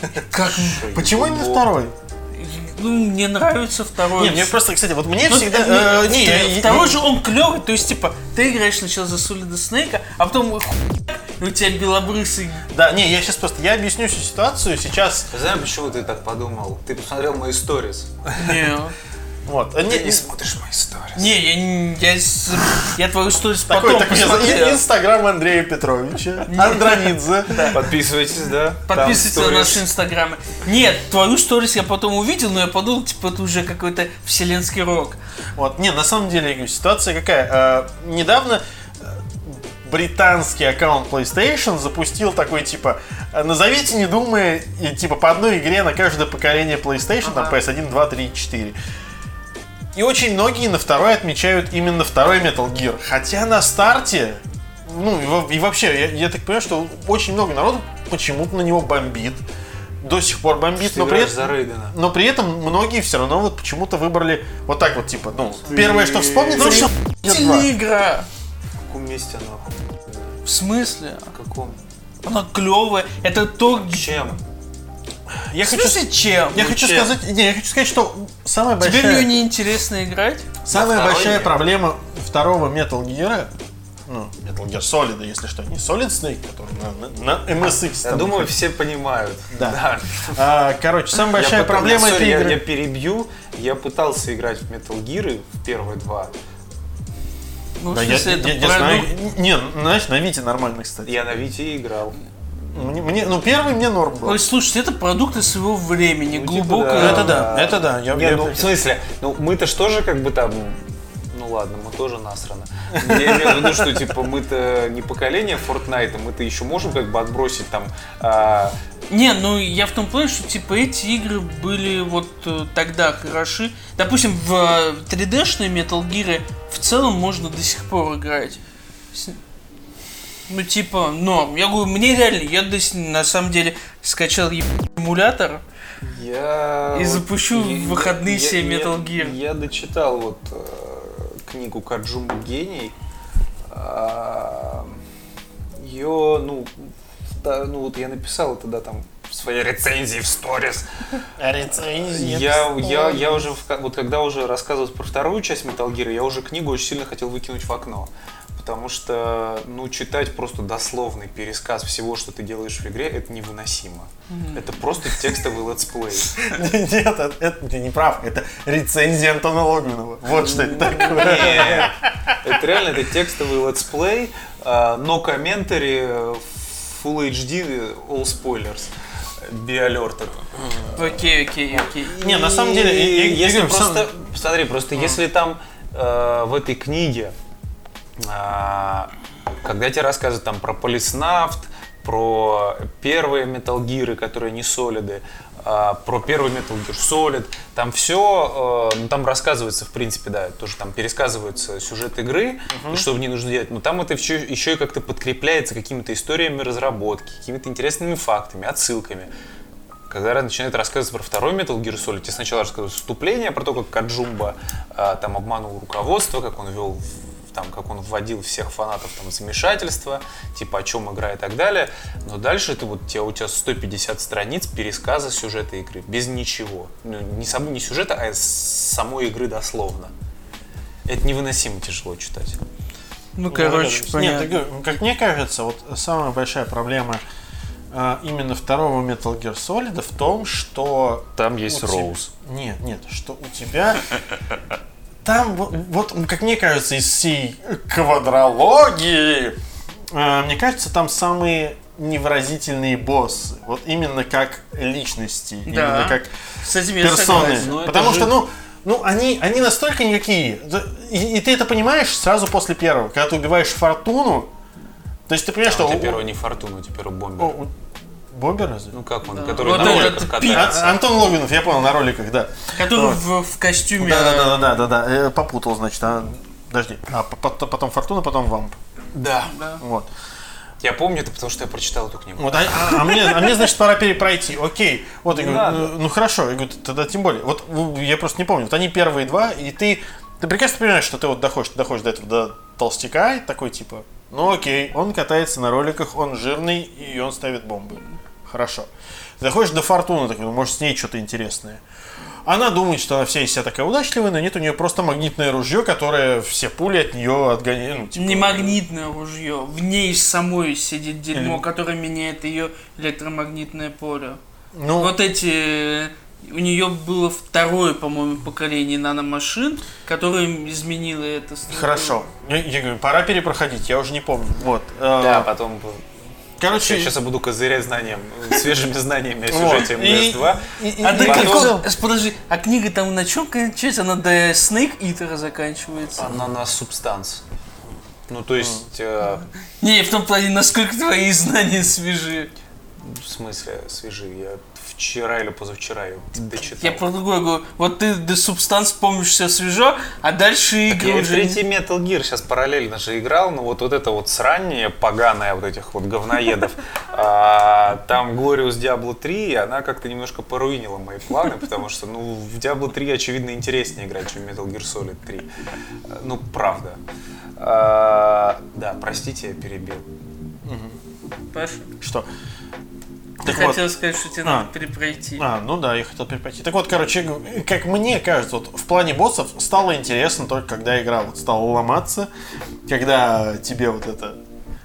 2. [laughs] Как? Почему именно второй? Ну, мне нравится второй. Не, мне просто, кстати, вот мне Ну, всегда... э, э, не, я- второй я- же он клевый, то есть, типа, ты играешь сначала за Солида Снейка, а потом и у тебя белобрысый. Да, не, я сейчас просто, я объясню всю ситуацию, сейчас, Знаешь, почему ты так подумал? Ты посмотрел мои сторис. Не, [laughs] вот, э, не, Ты не смотришь мои сторис. не, я, я, я твою историю такой, потом такой, ин- инстаграм Андрея Петровича, Андронидзе. Подписывайтесь, да. Подписывайтесь на сторис. наши инстаграмы. Нет, твою сторис я потом увидел, но я подумал, типа, это уже какой-то вселенский рок. Вот, не, на самом деле, ситуация какая. Э, недавно э, британский аккаунт PlayStation запустил такой, типа, э, назовите, не думая, и, типа, по одной игре на каждое поколение PlayStation, там, PS1, 2, 3, 4. И очень многие на второй отмечают именно второй Metal Gear. Хотя на старте, ну, и, во- и вообще, я, я так понимаю, что очень много народу почему-то на него бомбит. До сих пор бомбит, Ты но при этом... Но при этом многие все равно вот почему-то выбрали вот так вот, типа, ну, первое, что вспомнится, Ну, что Сильная игра. В каком месте она? В смысле? В каком? Она клевая. Это то. Чем? Я В хочу, смысле, чем? я хочу чем? сказать, не, я хочу сказать, что самая Тебе в большая, нее неинтересно играть? самая большая проблема второго Metal Gear, ну, Metal Gear Solid, если что, не Solid Snake, который на, на, на MSX. Я там думаю, все понимают. Да. А, короче, самая большая Я проблема я, этой я- игры. Я, перебью. Я пытался играть в Metal Gear в первые два. Ну, Да, в я, смысле, я- это я знаю, продукт- не, знаешь, на Вите нормально, кстати. Я на Вите играл. Мне, мне- ну, первый мне норм был. Ой, слушайте, это продукты своего времени, Ну, типа, глубокое. да. это да, это да. Я, Не, я- ну, в смысле, ну мы-то ж тоже как бы там, ну ладно, мы тоже насрано. Я имею в виду, что типа мы-то не поколение Fortnite, мы-то еще можем как бы отбросить там а, Не, ну я в том плане, что типа эти игры были вот э, тогда хороши. Допустим, в э, 3D-шные Metal Gear в целом можно до сих пор играть. Ну типа, но я говорю, мне реально, я до с- на самом деле скачал эмулятор. Я И вот- запущу в я- выходные я- себе я- Metal Gear. Я дочитал вот э, книгу Каджума Гений. Ее, ну, та- ну вот я написал тогда там в своей рецензии в сторис. Рецензия. Я, я, я уже, в вот когда уже рассказывал про вторую часть Metal Gear, я уже книгу очень сильно хотел выкинуть в окно. Потому что, ну, читать просто дословный пересказ всего, что ты делаешь в игре, это невыносимо. Это просто текстовый летсплей. [laughs] Нет, это, ты не прав. Это рецензия Антона Логвинова. Вот что это такое. Нет, это реально это текстовый летсплей, а, но комментарий э, Full HD, all spoilers. Be alert. Окей, окей, окей. Не, на самом деле, если просто, смотри, просто если там э, в этой книге когда тебе рассказывают там про Полиснафт, про первые Gear, которые не солиды, а, про первый Metal Gear Solid, там все, ну там рассказывается, в принципе, да, тоже там пересказывается сюжет игры, и что в ней нужно делать, но там это еще, еще и как-то подкрепляется какими-то историями разработки, какими-то интересными фактами, отсылками. Когда начинает рассказывать про второй Metal Gear Solid, тебе сначала рассказывают вступление про то, как Каджумба а, там обманул руководство, как он вел в- там, как он вводил всех фанатов там, в замешательство, типа о чем игра и так далее. Но дальше это вот тебя, у тебя 150 страниц пересказа сюжета игры, без ничего. Ну, не, сам, не сюжета, а самой игры дословно. Это невыносимо тяжело читать. Ну, короче, Нет, понятно. так, э, как мне кажется, вот самая большая проблема а, именно второго Metal Gear Solid в том, что... Там есть Роуз. Нет, нет, что у тебя... [laughs] Там, вот, вот, как мне кажется, из всей квадрологии, а, мне кажется, там самые невыразительные боссы. Вот именно как личности, Да. именно как С этим персоны. Ну, Потому же- что, ну, ну они, они настолько никакие. И, и ты это понимаешь сразу после первого. Когда ты убиваешь Фортуну, то есть ты понимаешь, Там у что... тебя у- первый не Фортуна, у тебя Бобер разве? Ну как он, Да. который Вот на роликах катается. А- Антон Логинов, я понял, на роликах, да. Который Вот. в, в костюме. Да, да, да, да, да, да, да. Попутал, значит. а, Подожди. А, по- потом, Фортуна, потом Вамп. Да. Да. Вот. Я помню это, потому что я прочитал эту книгу. Вот, а, а- а мне, а мне, значит, пора перепройти. Окей. Вот, я говорю, надо. ну, ну хорошо, я говорю, тогда тем более. Вот я просто не помню. Вот они первые два, и ты, ты прекрасно понимаешь, что ты вот доходишь, доходишь до этого до толстяка, такой типа, ну окей, он катается на роликах, он жирный, и он ставит бомбы. Хорошо. Ты доходишь до Фортуны, такой, ну, может, с ней что-то интересное. Она думает, что она вся из себя такая удачливая, но нет, у нее просто магнитное ружье, которое все пули от нее отгоняют. Ну, типа, Не магнитное ружье. В ней самой сидит дерьмо, Или- которое меняет ее электромагнитное поле. ну, Вот эти... У нее было второе, по-моему, поколение наномашин, которое изменило это. структуру. Хорошо. Я, я говорю, пора перепроходить, я уже не помню. Вот. э, Да, потом... Короче, Сейчас я буду козырять знанием, свежими знаниями о сюжете И- МГС-2. и- и- А и ты потом- какой... Подожди, а книга там на чем кончается? Она до Snake Eater заканчивается. Она на субстанс. Ну, то есть, э, Не, в том плане, насколько твои знания свежи. в смысле, свежие. Я вчера или позавчера ее дочитал. Я про другое говорю. Вот ты до Substance помнишь все свежо, а дальше Так игры я уже... третий Metal Gear сейчас параллельно же играл, но вот, вот это вот срание поганое вот этих вот говноедов, [laughs] а, там Glorious Diablo 3, она как-то немножко поруинила мои планы, потому что, ну, в Diablo 3, очевидно, интереснее играть, чем в Metal Gear Solid 3. А, Ну, правда. А, да, простите, я перебил. Паша, Что? Ты Так вот. хотел сказать, что тебе А. надо перепройти. А, ну да, я хотел перепойти. Так вот, короче, как мне кажется, вот в плане боссов стало интересно только когда игра вот стала ломаться, когда тебе вот это...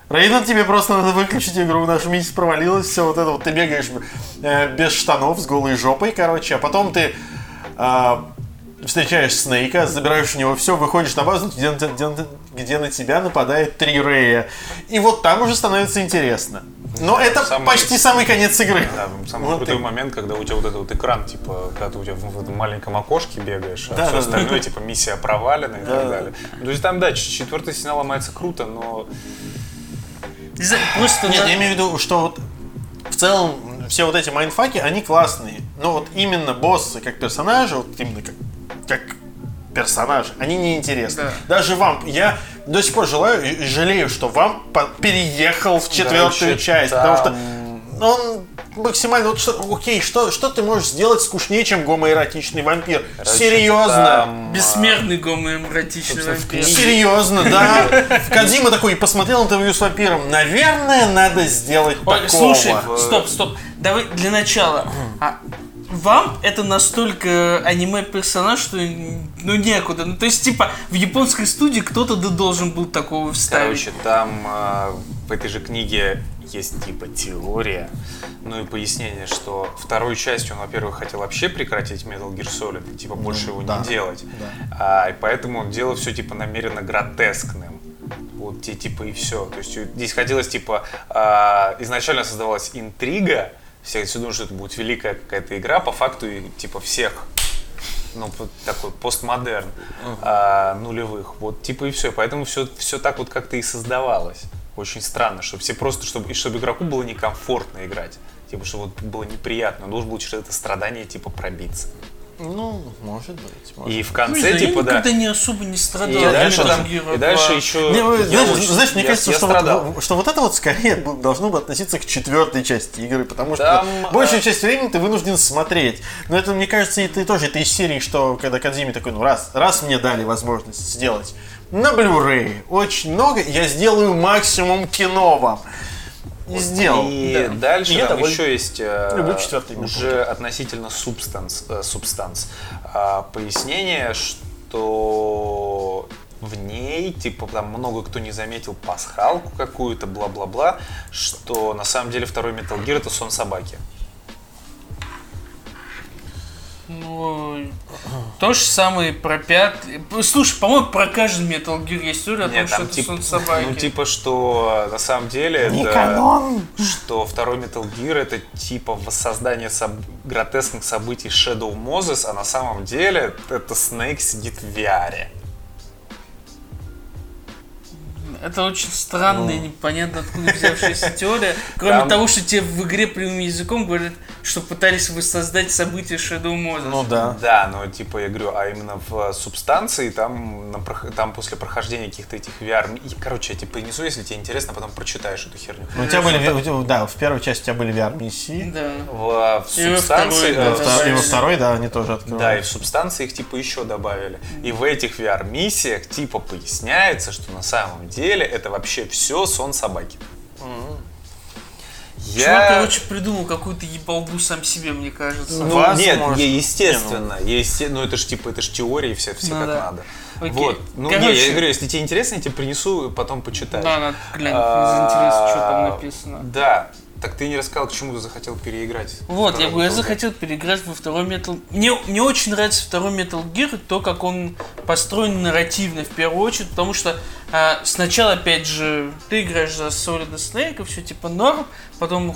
Рейнон, тебе просто надо выключить игру, наша миссия провалилась, все вот это вот, ты бегаешь э, без штанов, с голой жопой, короче, а потом ты а, встречаешь Снейка, забираешь у него все, выходишь на базу, где, где где на тебя нападает три Рея. И вот там уже становится интересно. Но это Самый- почти самый конец игры. Да, самый Вот крутой и- момент, когда у тебя вот этот вот экран, типа, когда ты у тебя в, этом маленьком окошке бегаешь, а Да, все да, остальное, типа, миссия провалена и Да, так да. далее. Ну, То есть там, да, четвертая стена ломается круто, но Не знаю, Просто Нет, на- я имею в виду, что вот в целом все вот эти майнфаки, они классные. Но вот именно боссы как персонажи, вот именно как, как персонажи, они неинтересны. Да. Даже вам, я до сих пор желаю и жалею, что вам переехал в четвертую вообще часть, там- потому что он максимально, вот что, окей, что, что ты можешь сделать скучнее, чем гомоэротичный вампир? короче, Серьезно? там, Бессмертный гомоэмпатичный вампир. Серьезно, да. [laughs] Кадима такой посмотрел интервью с вампиром. Наверное, надо сделать Ой, такого. слушай, стоп, стоп. Давай для начала. А вам это настолько аниме-персонаж, что ну некуда. Ну, то есть, типа, в японской студии кто-то да должен был такого вставить. Короче, там э, в этой же книге есть типа теория, ну и пояснение, что вторую часть он, во-первых, хотел вообще прекратить Metal Gear Solid, и, типа больше его да, не делать. да. А, и поэтому он делал все типа намеренно гротескным. Вот те типа и все. То есть здесь хотелось типа а, изначально создавалась интрига, все все думают, что это будет великая какая-то игра, по факту и, типа всех ну, такой постмодерн а, нулевых. Вот, типа и все. Поэтому все, все так вот как-то и создавалось. Очень странно, чтобы все просто, чтобы, и чтобы игроку было некомфортно играть. Типа, чтобы вот было неприятно. Он должен был через это страдание, типа, пробиться. Ну, может быть. может И в Ну, конце, знаю, типа, я да. никогда не особо не страдал. И дальше, там- и дальше 2. еще... Не, вы я знаешь, очень- знаешь, мне я- кажется, я что, страдал. вот, что вот это вот скорее должно бы относиться к четвертой части игры, потому что Там, большую а- часть времени ты вынужден смотреть. Но это, мне кажется, и ты тоже, это из серии, что когда Кадзими такой, ну раз, раз мне дали возможность сделать на Blu-ray очень много, я сделаю максимум кино вам. И сделал. И Да. дальше И я там доволен. еще есть э, Люблю четвертый уже относительно субстанс, э, субстанс а, пояснение, что в ней, типа, там много кто не заметил пасхалку какую-то, бла-бла-бла, что на самом деле второй Metal Gear это сон собаки. Ну, то же самое и про пятый. Слушай, по-моему, про каждый Metal Gear есть история о том, Нет, что там это типа, сон собаки. ну типа, что на самом деле Не это, канон. что второй Metal Gear это типа воссоздание соб- гротескных событий Shadow Moses, а на самом деле это Snake сидит в VR. Это очень странная, непонятно откуда взявшаяся [laughs] теория. Кроме Ну. Там- того, что тебе в игре прямым языком говорят, что пытались воссоздать события Shadow Moses. Ну да. Да, но типа я говорю, а именно в субстанции там, на там после прохождения каких-то этих VR, и, короче, я тебе принесу, если тебе интересно, потом прочитаешь эту херню. Ну, у тебя были, у тебя- да, в первой части у тебя были VR-миссии. Да. В, в И во субстанции, второй, да, э, И во второй, да, они тоже открывали. Да, и в субстанции их типа еще добавили. И в этих VR-миссиях типа поясняется, что на самом деле это вообще все сон собаки. Чувак, короче, придумал какую-то ебалду сам себе, мне кажется. Ну, Возможно. нет, е- естественно, есте- ну это же типа, это же теория, все, все Ну как да. надо. Окей. Вот, ну не, Короче. я говорю, если тебе интересно, я тебе принесу, потом почитаешь. Да, надо глянуть, мне заинтересно, что там А, написано. Да, так ты не рассказал, к чему ты захотел переиграть. Вот, я говорю, я захотел переиграть во второй Metal Мне, мне очень нравится второй Metal Gear, то, как он построен нарративно в первую очередь, потому что а, сначала, опять же, ты играешь за Solid Snake, все типа норм, потом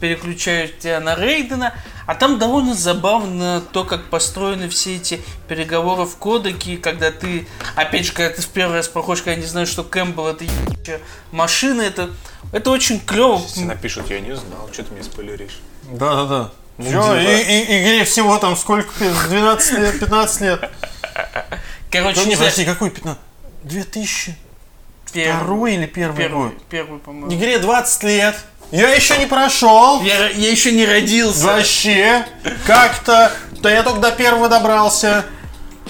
переключают тебя на Рейдена, а там довольно забавно то, как построены все эти переговоры в кодеке, когда ты, опять же, когда ты в первый раз проходишь, когда не знаешь, что Кэмпбелл это ебучая машина, это, это очень клево. Если напишут, я не знал, что ты мне спойлеришь. Да, да, да. Ну, и, и- игре всего там сколько? 12 лет, 15 лет. Короче, не знаю, подожди, какой 15? 2000? первый, Второй или первый, первый, год? первый, по-моему. Игре 20 лет. Я еще не прошел. Я, я еще не родился. Вообще. Как-то. Да я только до первого добрался.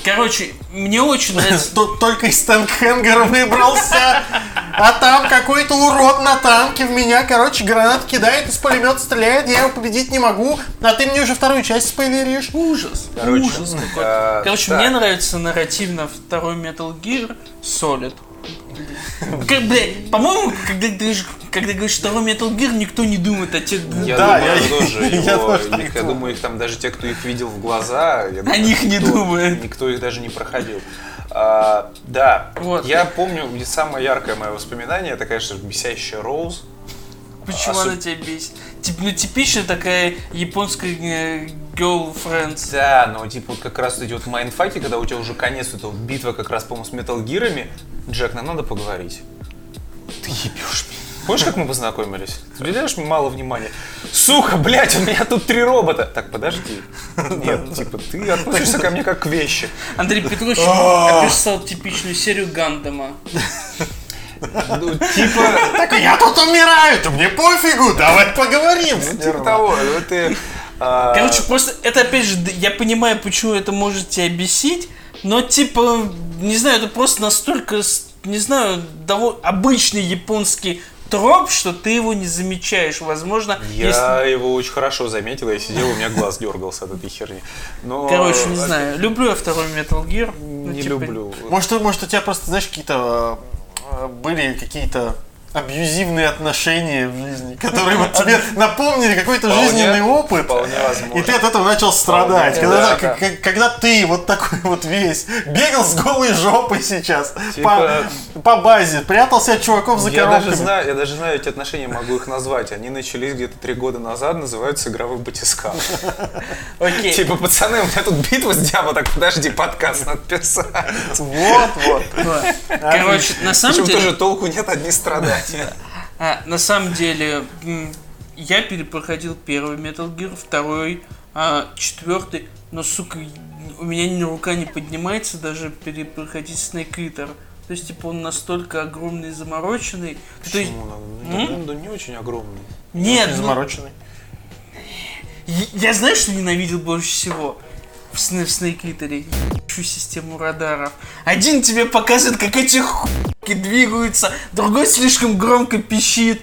Короче, мне очень нравится. [laughs] Тут только из Стэнкхенгера выбрался. А там какой-то урод на танке в меня, короче, гранат кидает, из пулемета стреляет, я его победить не могу. А ты мне уже вторую часть спойлеришь. Ужас. Короче, ужас какой. э, Короче, так. мне нравится нарративно второй Metal Gear Solid. [laughs] Как, блядь, по-моему, когда ты говоришь, когда говоришь второй Metal Gear, никто не думает о тех двух. Я Да, думаю, я- тоже [laughs] я его, тоже их- так я думаю. думаю, их там даже те, кто их видел в глаза, я думаю, О них не никто- думает. Никто их даже не проходил. А, да, Вот. я помню, самое яркое мое воспоминание, это, конечно, бесящая Роуз. Почему особ- она тебя бесит? Тип, ну, типичная такая японская э, girlfriend. Да, но типа вот как раз эти вот майнфаки, когда у тебя уже конец, это вот битва как раз, по-моему, с Metal Гирами. Джек, нам надо поговорить. Ты ебешь меня. Помнишь, как мы познакомились? Ты уделяешь мало внимания. Сука, блядь, у меня тут три робота. Так, подожди. Нет, типа, ты относишься ко мне как к вещи. Андрей Петрович описал типичную серию Гандама. Ну, типа, Так я тут умираю, ты мне пофигу, давай поговорим. типа того. Ну, ты, а, Короче, просто это опять же, я понимаю, почему это может тебя бесить, но типа, не знаю, это просто настолько, не знаю, довольно обычный японский троп, что ты его не замечаешь. Возможно, Я если... его очень хорошо заметил, я сидел, у меня глаз дергался от этой херни. Но, Короче, не а, знаю. Люблю я второй Metal Gear. ну, Не типа, люблю. Может, может, у тебя просто, знаешь, какие-то э, были какие-то абьюзивные отношения в жизни, которые вот тебе напомнили какой-то жизненный опыт. И ты от этого начал страдать. Вполне, Когда, да, к- когда ты вот такой вот весь бегал с голой жопой сейчас Типа- по, по базе, прятался от чуваков за Я коробками. даже, знаю, я даже знаю эти отношения, могу их назвать. Они начались где-то три года назад, называются игровой батискаф. Окей. Типа, пацаны, у меня тут битва с Диабло, так подожди, подкаст надо писать. Вот, вот. Короче, на самом деле... тоже толку нет, одни А, на самом деле, я перепроходил первый Metal Gear, второй, а, четвертый, но, сука, у меня ни рука не поднимается даже перепроходить Snake Eater. То есть, типа, он настолько огромный и замороченный. То есть, Почему? Ну, ну, не очень огромный. нет, Очень ну, замороченный. я, я знаешь, что ненавидел больше всего? В, Eater ебучую систему радаров. Один тебе показывает, как эти хуйки двигаются, другой слишком громко пищит.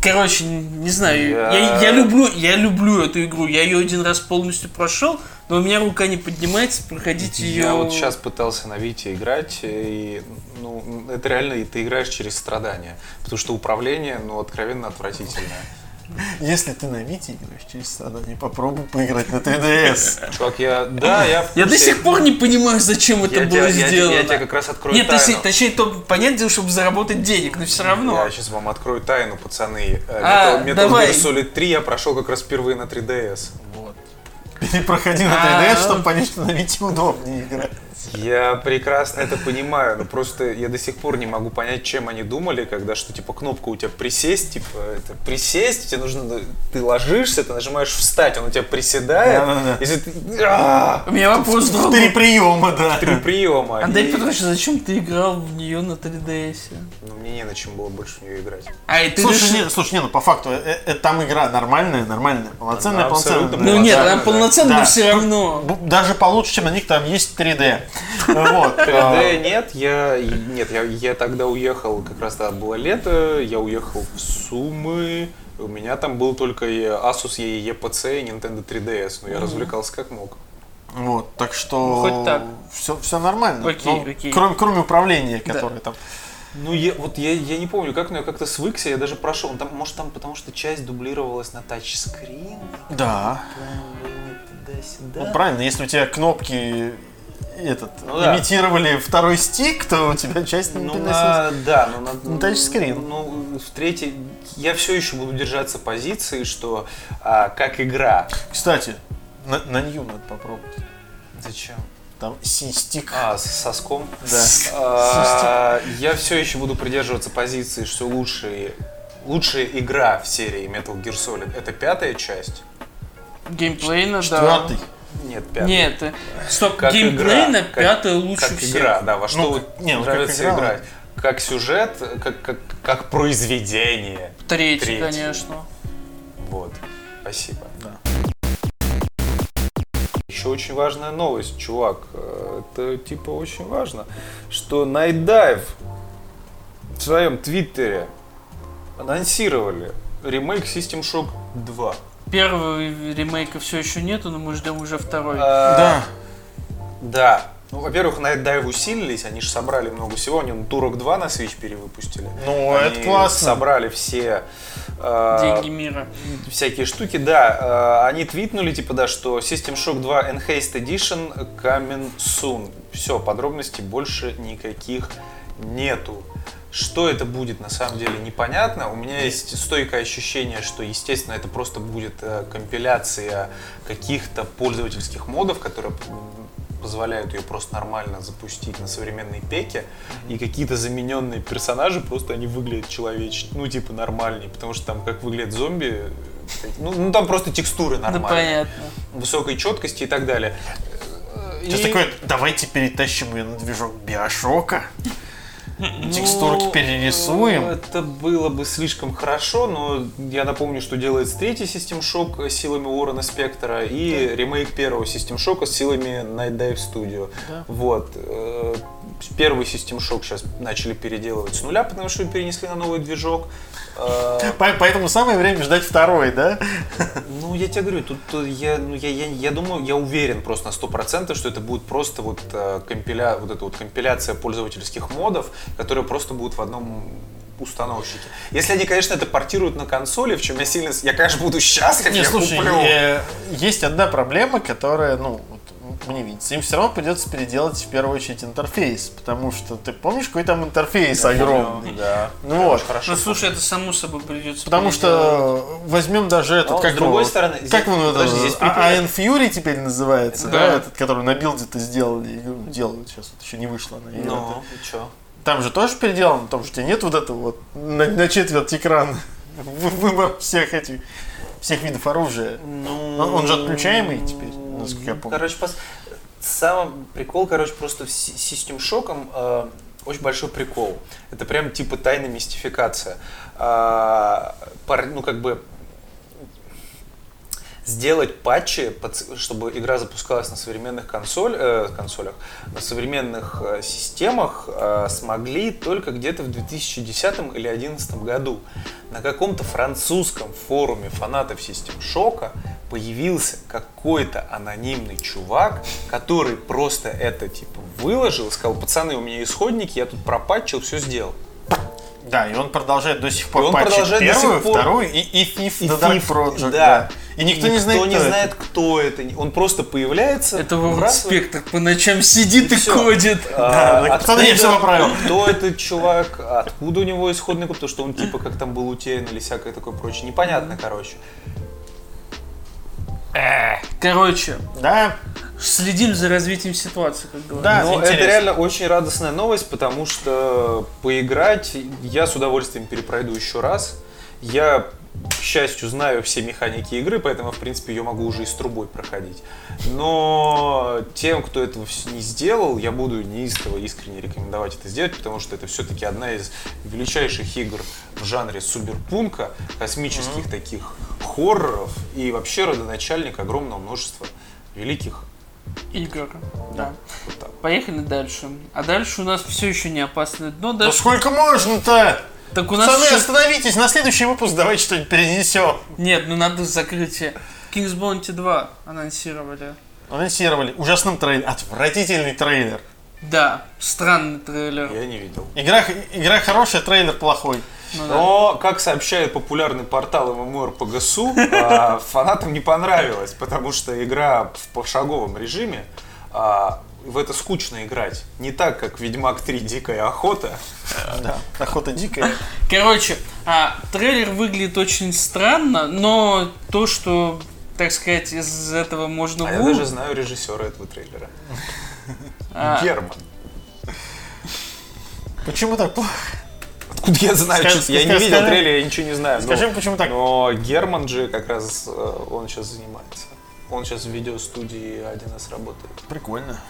Короче, не знаю, я... Я- Я, люблю, я люблю эту игру. Я ее один раз полностью прошел, но у меня рука не поднимается проходить ее. Я вот сейчас пытался на Вите играть, и ну, это реально, и ты играешь через страдания. Потому что управление, ну, откровенно отвратительное. Если ты на Вите играешь через страдания, попробуй поиграть на 3DS. Чувак, я... Да, я Я до сих пор не понимаю, зачем это было сделано. Я тебе как раз открою Нет, точнее, тайну. то понятное дело, чтобы заработать денег, но все равно. Я сейчас вам открою тайну, пацаны. Э, А, Metal. Gear Solid 3 я прошел как раз впервые на 3DS. Перепроходи на 3DS, чтобы понять, что на Вите удобнее играть. Я прекрасно это понимаю, но просто я до сих пор не могу понять, чем они думали, когда что типа кнопка у тебя присесть, типа это присесть, тебе нужно, ну, ты ложишься, ты нажимаешь встать, он у тебя приседает, Да-да-да. если ты а, У меня вопрос Три другой. приема, да. три приема. Андрей и- Петрович, зачем ты играл в нее на 3DS? Ну, мне не на чем было больше в нее играть. А, и ты Слушай, решил- не, слушай, не, ну по факту, э, э, там игра нормальная, нормальная, полноценная, Она полноценная. абсолютно Ну нет, Да, она да, полноценная, да. но все равно. Даже получше, чем на них там есть 3D. Вот. 3D нет, я нет, я, я тогда уехал, как раз тогда было лето, я уехал в Сумы, у меня там был только и Asus EE EPC и Nintendo 3DS, но я развлекался как мог. Вот, так что Ну, хоть так. Все, все нормально. Окей, Ну, окей. Кроме, кроме управления, которое там. Ну, я, вот я, я не помню, как, но я как-то свыкся, я даже прошел. Там, может, там потому что часть дублировалась на тачскрин, Да. туда-сюда. Ну, правильно, если у тебя кнопки этот, Ну да. имитировали второй стик, то у тебя часть Ну, на, да, ну, на, На тачскрин. Ну, в третьей, я все еще буду держаться позиции, что а, как игра. Кстати, на, на Нью надо попробовать. Зачем? Там си-стик. А, с соском? Да. А, я все еще буду придерживаться позиции, что лучшие, лучшая игра в серии Metal Gear Solid это пятая часть. Геймплейно, да. Четвертый. Нет, пятая. Нет, э, стоп, Как геймплейно игра, как- пятая лучше как всех. игра, да, во что Ну, вот как- не, как нравится игра, играть. Как сюжет, как, как, как произведение. Третий, Третий. конечно. Вот. Спасибо. Да. Еще очень важная новость, чувак. Э, Это типа очень важно, что Dive в своем твиттере анонсировали ремейк System Shock 2. Первого ремейка все еще нету, но мы ждем уже второй. А, Да. Да. Ну, во-первых, Night Dive усилились, они же собрали много всего, они ну, Турок 2 на Switch перевыпустили. Ну, Они это классно. собрали все э, Деньги мира. всякие штуки, да, э, они твитнули, типа, да, что System Shock 2 Enhanced Edition coming soon. Все, подробностей больше никаких нету. Что это будет, на самом деле, непонятно. У меня есть стойкое ощущение, что, естественно, это просто будет э, компиляция каких-то пользовательских модов, которые позволяют ее просто нормально запустить на современной пеке, и какие-то замененные персонажи просто они выглядят человечнее, ну типа нормальнее, потому что там как выглядят зомби, э, ну, ну, там просто текстуры Да нормальные, понятно. высокой четкости и так далее. Сейчас И- такое, давайте перетащим ее на движок Биошока. Текстурки Ну, перерисуем. Это было бы слишком хорошо, но я напомню, что делается третий System Shock силами Уоррена Спектора и ремейк первого System Shock силами Night Dive Studio. Вот. э, Первый System Shock сейчас начали переделывать с нуля, потому что перенесли на новый движок. Э, По- Поэтому самое время ждать второй, да? Ну, я тебе говорю, тут я, ну, я, я, я думаю, я уверен просто на 100%, что это будет просто вот, э, компиля, вот эта вот компиляция пользовательских модов, которые просто будут в одном установщики. Если они, конечно, это портируют на консоли, в чем я сильно... Я, конечно, буду счастлив, Не, я слушай, куплю. э, есть одна проблема, которая, ну, вот, мне видится. Им все равно придется переделать в первую очередь интерфейс, потому что ты помнишь, какой там интерфейс огромный? Да. Ну вот. Ну, слушай, это само собой придется. Потому переделать. что возьмем даже этот, Но, как с другой его, стороны, как здесь- он это, подожди, здесь А-. Iron Fury теперь называется, да, Да. этот, который на билде-то сделали, игру делают сейчас, вот еще не вышла она. Ну, это. и чё? Там же тоже переделано, у тебя нет вот этого вот на, на четверть экрана вы- выбор всех этих всех видов оружия. Ну, Он, он же отключаемый теперь, насколько я помню. Короче, пос... сам прикол, короче, просто с System Shock э, очень большой прикол. Это прям типа тайная мистификация. А, пар- ну, как бы сделать патчи, чтобы игра запускалась на современных консоль, э, консолях, на современных э, системах, э, смогли только где-то в 2010 или 2011 году. На каком-то французском форуме фанатов System Shock появился какой-то анонимный чувак, который просто это типа выложил, сказал, пацаны, у меня исходники, я тут пропатчил, все сделал. Да, и он продолжает до сих пор И он патчить продолжает до первую, сих пор. вторую и, и Thief И The Dark Thief, Project. да. И никто, не знает, не кто это. знает, кто это. Он просто появляется. Это вбрасывает. Spectre по ночам сидит и, всё. кодит. А, Да, пацаны, я всё поправил. Кто этот чувак, откуда у него исходный код, потому что он типа как там был утерян или всякое такое прочее. Непонятно, короче. Короче, Да, следим за развитием ситуации, как говорят. Да, Но интересно. это реально очень радостная новость, потому что поиграть я с удовольствием перепройду еще раз. Я, к счастью, знаю все механики игры, поэтому, в принципе, ее могу уже и с трубой проходить. Но тем, кто этого не сделал, я буду неистово искренне рекомендовать это сделать, потому что это все-таки одна из величайших игр в жанре суберпунка, космических таких хорроров и вообще родоначальник огромного множества великих. Игр. Да. Вот так. Поехали дальше. А дальше у нас все еще не опасное дно. да Дальше... сколько можно-то? Так у нас Пацаны, еще- остановитесь, на следующий выпуск давайте что-нибудь перенесем. Нет, ну надо закрытие. King's Bounty 2 анонсировали. Анонсировали ужасным трейлер, отвратительный трейлер. Да, странный трейлер. Я не видел. Игра, игра хорошая, трейлер плохой. Ну да. Но, как сообщает популярный портал MMORPG.su, а, фанатам не понравилось, потому что игра в пошаговом режиме, а, в это скучно играть. Не так, как Ведьмак 3 Дикая охота. Да, охота дикая. Короче, а, трейлер выглядит очень странно, но то, что, так сказать, из этого можно А я даже знаю режиссера этого трейлера. Герман. Почему так плохо? Откуда я знаю? Скажи- честно? я не видел скажи- трейлер, я ничего не знаю. Скажи, но, почему так? но Герман же как раз э, он сейчас занимается. Он сейчас в видеостудии 1С работает. Прикольно.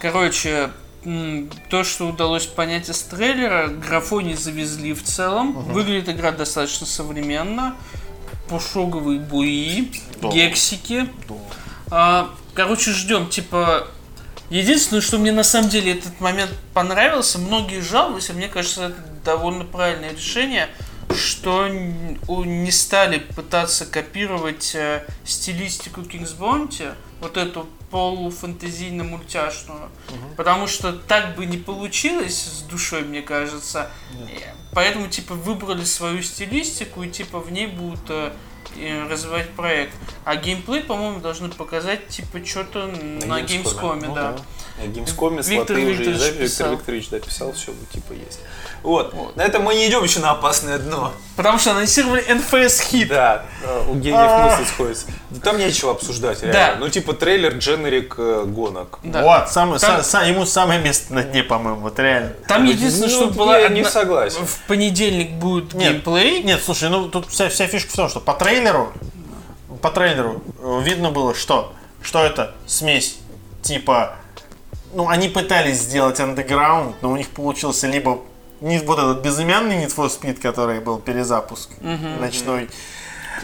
Короче, м, то, что удалось понять из трейлера, графоний завезли в целом. Выглядит игра достаточно современно. Пошоговые буи, Да. гексики. А, короче, ждем. Типа, единственное, что мне на самом деле этот момент понравился, многие жаловались, а мне кажется, это довольно правильное решение, что не стали пытаться копировать э, стилистику King's Bounty, вот эту полуфантазийно-мультяшную, потому что так бы не получилось с душой, мне кажется. Э, Поэтому, типа, выбрали свою стилистику и, типа, в ней будут э, развивать проект. А геймплей, по-моему, должны показать, типа, что-то на Gamescom. Gamescom, Ну да. да. На Геймскоме Виктор слоты уже Викторович есть, да? Виктор писал. Викторович, да, писал, все, типа есть. Вот. На этом мы не идем еще на опасное дно. Потому что анонсировали NFS хит. Да, у гениев мысли сходятся. Да Там нечего обсуждать, реально. Да. Ну, типа трейлер дженерик э, гонок. Да. Вот, самое, Там- са- са- ему самое место на дне, по-моему, вот реально. Там единственное, Ну, что была я не одна- согласен. В понедельник будет Нет. геймплей. Нет, слушай, ну тут вся, вся фишка в том, что по трейлеру, по трейлеру э, видно было, что, что это смесь типа, ну они пытались сделать андеграунд, но у них получился либо не вот этот безымянный Need for Speed, который был перезапуск ночной,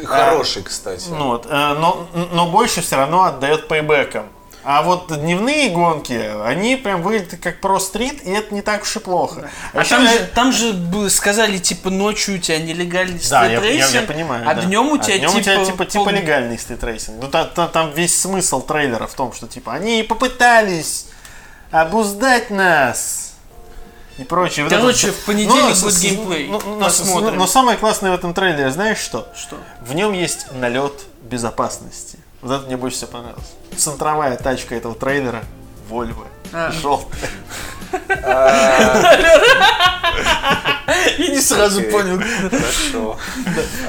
Хороший, кстати. ну вот, э, но, но больше все равно отдает Payback ом. А вот дневные гонки, они прям выглядят как ProStreet, и это не так уж и плохо. А Ещё там я- же, там же сказали, типа, ночью у тебя нелегальный Да, я, я- стритрейсинг, я понимаю. а да. днем у тебя, а днем типа, у тебя типа, типа пол- легальный стритрейсинг. Ну та- та- там весь смысл трейлера в том, что типа они попытались обуздать нас. И прочее. Короче, вот. в понедельник с- будет с- геймплей. ну, ну, с- Посмотрим. Но самое классное в этом трейлере, знаешь что? Что? В нем есть налет безопасности. Вот это мне больше всего понравилось. Центровая тачка этого трейлера Volvo. А. Желтая. [laughs] Я не сразу Окей. понял. Хорошо.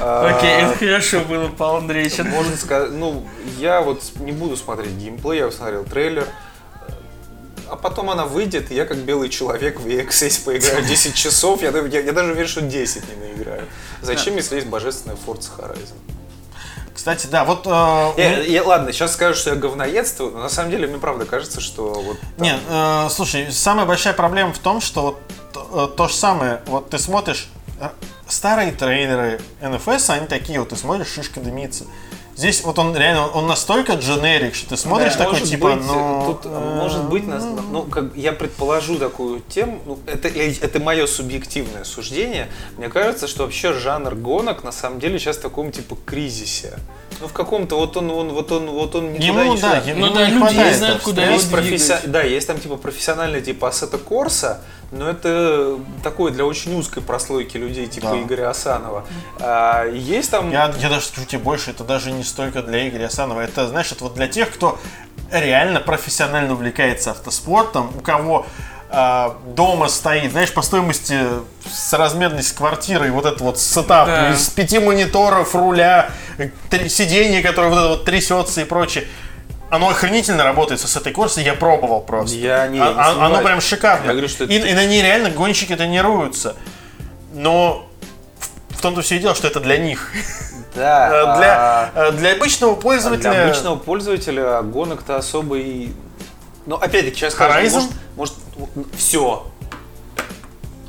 Окей, А, это хорошо было, Павел Андреевич. Можно сказать, ну, я вот не буду смотреть геймплей, я посмотрел трейлер. А потом она выйдет, и я как белый человек в EXS поиграю 10 часов. Я, я- я даже уверен, что 10 не наиграю. Зачем, если есть божественная Forza Horizon? Кстати, да, вот... э, Я, я- ладно, сейчас скажу, что я говноедствую, но на самом деле мне правда кажется, что вот... там- Нет, э, слушай, самая большая проблема в том, что вот то, э, то же самое, вот ты смотришь э, старые трейлеры NFS, они такие, вот ты смотришь, шишка дымится. Здесь вот он реально, он настолько дженерик, что ты смотришь Да, такой, может типа, быть, ну... тут, э, может быть, нас- ну, как я предположу такую тему, ну, это, это мое субъективное суждение. Мне кажется, что вообще жанр гонок на самом деле сейчас в таком типа кризисе. Ну, в каком-то, вот он, он, вот он, вот он не туда, Ему, не да, ему Ну да, люди не знают, куда Есть професси- двигать. Да, есть там типа профессиональный типа Assetto Corsa, но это такое для очень узкой прослойки людей, типа Да. Игоря Асанова. А, есть там... Я, я даже скажу тебе больше, это даже не столько для Игоря Асанова, это, знаешь, это вот для тех, кто реально профессионально увлекается автоспортом, у кого а, дома стоит, знаешь, по стоимости соразмерность квартиры, вот этот вот сетап Да. из пяти мониторов, руля, три- сиденье, которое вот это вот трясется и прочее. Оно охренительно работает с этой Корсой, я пробовал просто. Я не- А- не а- оно прям шикарно. Я говорю, что и, это- и на ней реально гонщики тренируются. Но в, в том-то все и дело, что это для них. Да, [laughs] Э, а- Для, э, для обычного А пользователя... Для обычного пользователя гонок-то особо и... Ну, опять-таки, сейчас скажу, Horizon? может, может все.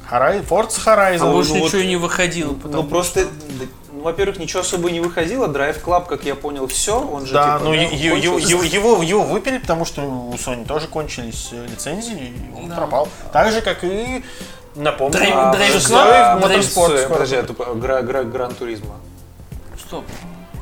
Horizon, Forza Horizon. А больше ну ничего вот- и не выходило. Ну, просто, да, ну, во-первых, ничего особо не выходило. Drive Club, как я понял, все. Он же, да, типа, ну да, его, его, его, выпили, потому что у Sony тоже кончились э, лицензии, и он Да. пропал. Так же, как и, напомню, Drive- а, Driveclub, скоро Подожди, а Gran Turismo. Стоп.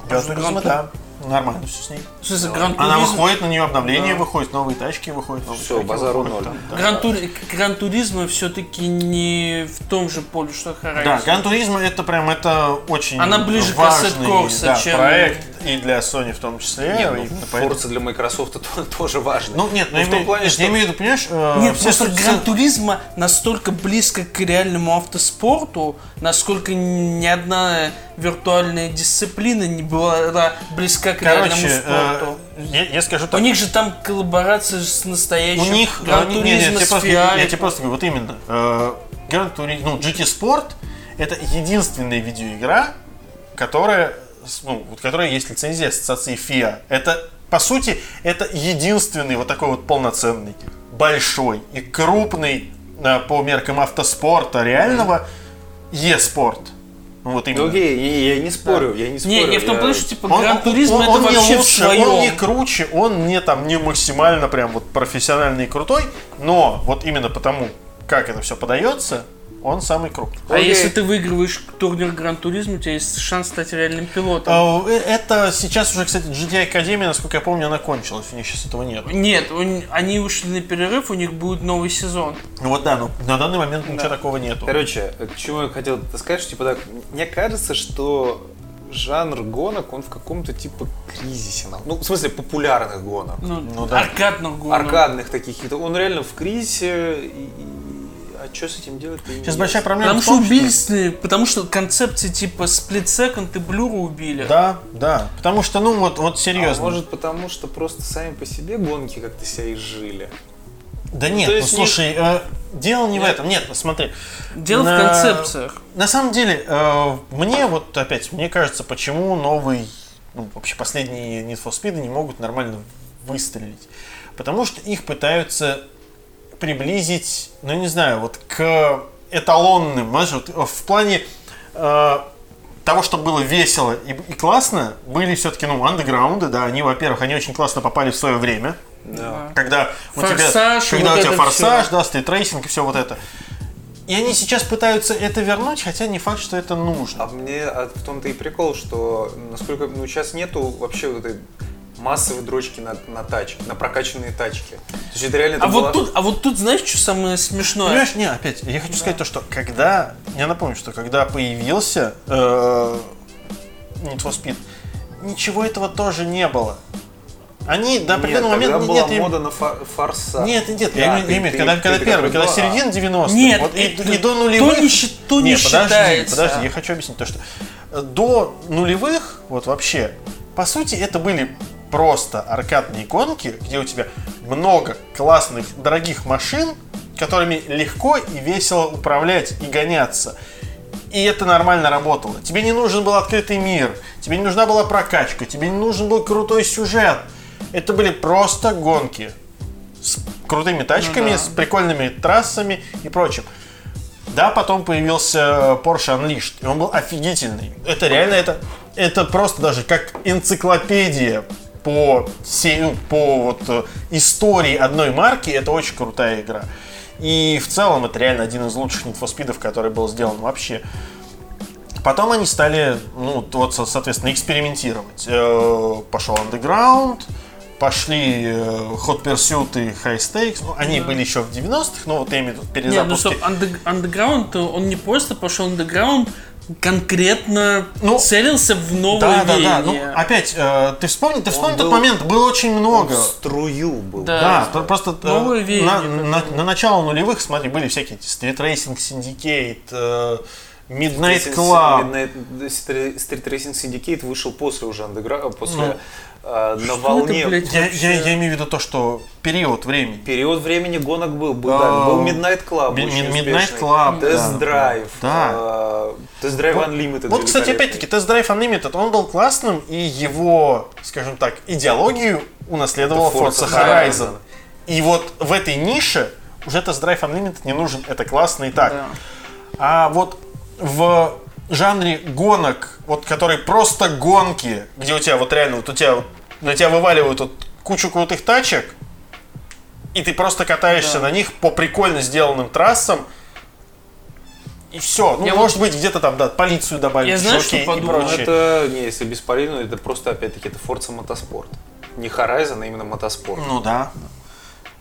Gran Gran Turismo, Tur- да. Нормально все с ней. В смысле, Gran Она выходит, на нее обновление Да. выходит, новые тачки выходят. новые Всё, треки базару выходят, ноль. да. Gran, Turi- Gran все-таки не в том же поле, что Horizon. Да, Gran Turismo это прям это очень Она ближе к важный Asset Corsa, да, чем- проект и для Sony в том числе. Нет, ну, поэтому- Forza для Microsoft [laughs] то- тоже важно. Ну нет, ну, Ну, я, в том плане, что- я имею в виду, понимаешь, э, Нет, все просто Гран все- Туризмо настолько близко к реальному автоспорту, насколько ни одна виртуальная дисциплина не была близка к реальному Короче, спорту. э, я, я скажу У так. них же там коллаборация с У настоящим них, Гран э, не- не- я тебе просто, я тебе просто говорю, вот именно. э, Гран ну, GT Sport это единственная видеоигра, которая, ну, вот, которая есть лицензия ассоциации FIA. Это, по сути, это единственный вот такой вот полноценный, большой и крупный э, по меркам автоспорта реального e-спорт. Ну, Вот именно. Ну, окей, я, я не спорю, я не спорю. Не, не в том я- плане, что типа Он- Гран он- это он не вообще в лучше, своем. Он не круче, он не там не максимально прям вот профессиональный и крутой, но вот именно потому, как это все подается, он самый крупный. А Окей. если ты выигрываешь турнир Гран Туризмо, у тебя есть шанс стать реальным пилотом. А, э, Это сейчас уже, кстати, GT Академия, насколько я помню, она кончилась, у них сейчас этого нет. Нет, они ушли на перерыв, у них будет новый сезон. Ну вот да, но на данный момент ничего такого нету. Короче, к чему я хотел сказать, что типа так, мне кажется, что жанр гонок, он в каком-то типа кризисе. Ну, в смысле, популярных гонок. Ну, Ну да. аркадных гонок. Аркадных таких. Он реально в кризисе. и- и- А что с этим делать? Сейчас большая проблема Потому в что убили, потому что концепции типа Split Second и Blur убили. Да, да. Потому что, ну вот, вот А серьезно. может потому, что просто сами по себе гонки как-то себя изжили? Да нет, то ну есть слушай, э, дело не в Нет. этом. Нет, смотри. Дело На- в концепциях. На самом деле, э, мне вот опять, мне кажется, почему новый, ну, вообще последние Need for Speed не могут нормально выстрелить. Потому что их пытаются приблизить, ну, не знаю, вот к эталонным, знаешь, вот в плане э, того, чтобы было весело и, и классно, были все-таки, ну, андеграунды, да, они, во-первых, они очень классно попали в свое время, Да. когда у тебя, Форсаж, когда вот у тебя форсаж, всё. да, стритрейсинг и все вот это. И они сейчас пытаются это вернуть, хотя не факт, что это нужно. А мне а в том-то и прикол, что насколько ну, сейчас нету вообще вот этой массовые дрочки на, на тачке, на прокачанные тачки. То есть это реально А это вот была- тут, а вот тут, знаешь, что самое смешное? Понимаешь, не, опять, я хочу сказать то, что когда, я напомню, что когда появился э, Need for Speed, ничего этого тоже не было. Они до определенного нет, момента... была нет, им- мода на фа- форса. Нет, нет, Да, я имею- в виду, когда, ты- когда ты первый, когда середина 90-х, Нет, вот и, это- и до то нулевых... не щи- то не Нет, подожди, считается. подожди, я хочу объяснить то, что до нулевых, вот вообще, по сути, это были просто аркадные гонки, где у тебя много классных, дорогих машин, которыми легко и весело управлять и гоняться. И это нормально работало. Тебе не нужен был открытый мир, тебе не нужна была прокачка, тебе не нужен был крутой сюжет. Это были просто гонки с крутыми тачками, да. с прикольными трассами и прочим. Да, потом появился Porsche Unleashed, и он был офигительный. Это реально, это, это просто даже как энциклопедия по, ну, по вот, э, истории одной марки, это очень крутая игра. И в целом это реально один из лучших Need for Speed'ов, который был сделан вообще. Потом они стали, ну, вот, со- соответственно, экспериментировать. Э, Пошел Underground, пошли э, Hot Pursuit и High Stakes. Ну, они были еще в 90-х, но вот я имею в виду ну перезапуски. стоп, андер- андеграунд, он не просто пошел андеграунд, конкретно Ну, целился в новое Да, да, да. Ну, веяние. опять, э, ты вспомни, ты вспомни Он тот был- момент, было очень много. В струю был. Да. Да, про- просто э, Новое на, веяние на- на начало нулевых, смотри, были всякие эти Street Racing Syndicate, э, Midnight Club. Midnight- Street Street Racing Syndicate вышел после уже андегра... после Ну, э, на Что волне. это, блядь, Я, я, я имею в виду то, что период времени. Период времени гонок был. Был, А, да, был Midnight Club. Midnight. Club, да. Test Drive. Да. э, Test Drive Вот- Unlimited. Вот, кстати, опять-таки, Test Drive Unlimited, он был классным, и его, скажем так, идеологию унаследовала Forza Horizon. Horizon. И вот в этой нише уже Test Drive Unlimited не нужен, это классно и так. Да. А вот в жанре гонок, вот которые просто гонки, где у тебя вот реально, вот у тебя вот на тебя вываливают вот кучу крутых тачек, и ты просто катаешься на них по прикольно сделанным трассам, и все. Ну, Я может быть, где-то там, да, полицию добавить, Я знаю, что подумал. Ну, прочее. это, не, если бесполезно, это просто, опять-таки, это Forza Motorsport. Не Horizon, а именно мотоспорт. Ну да.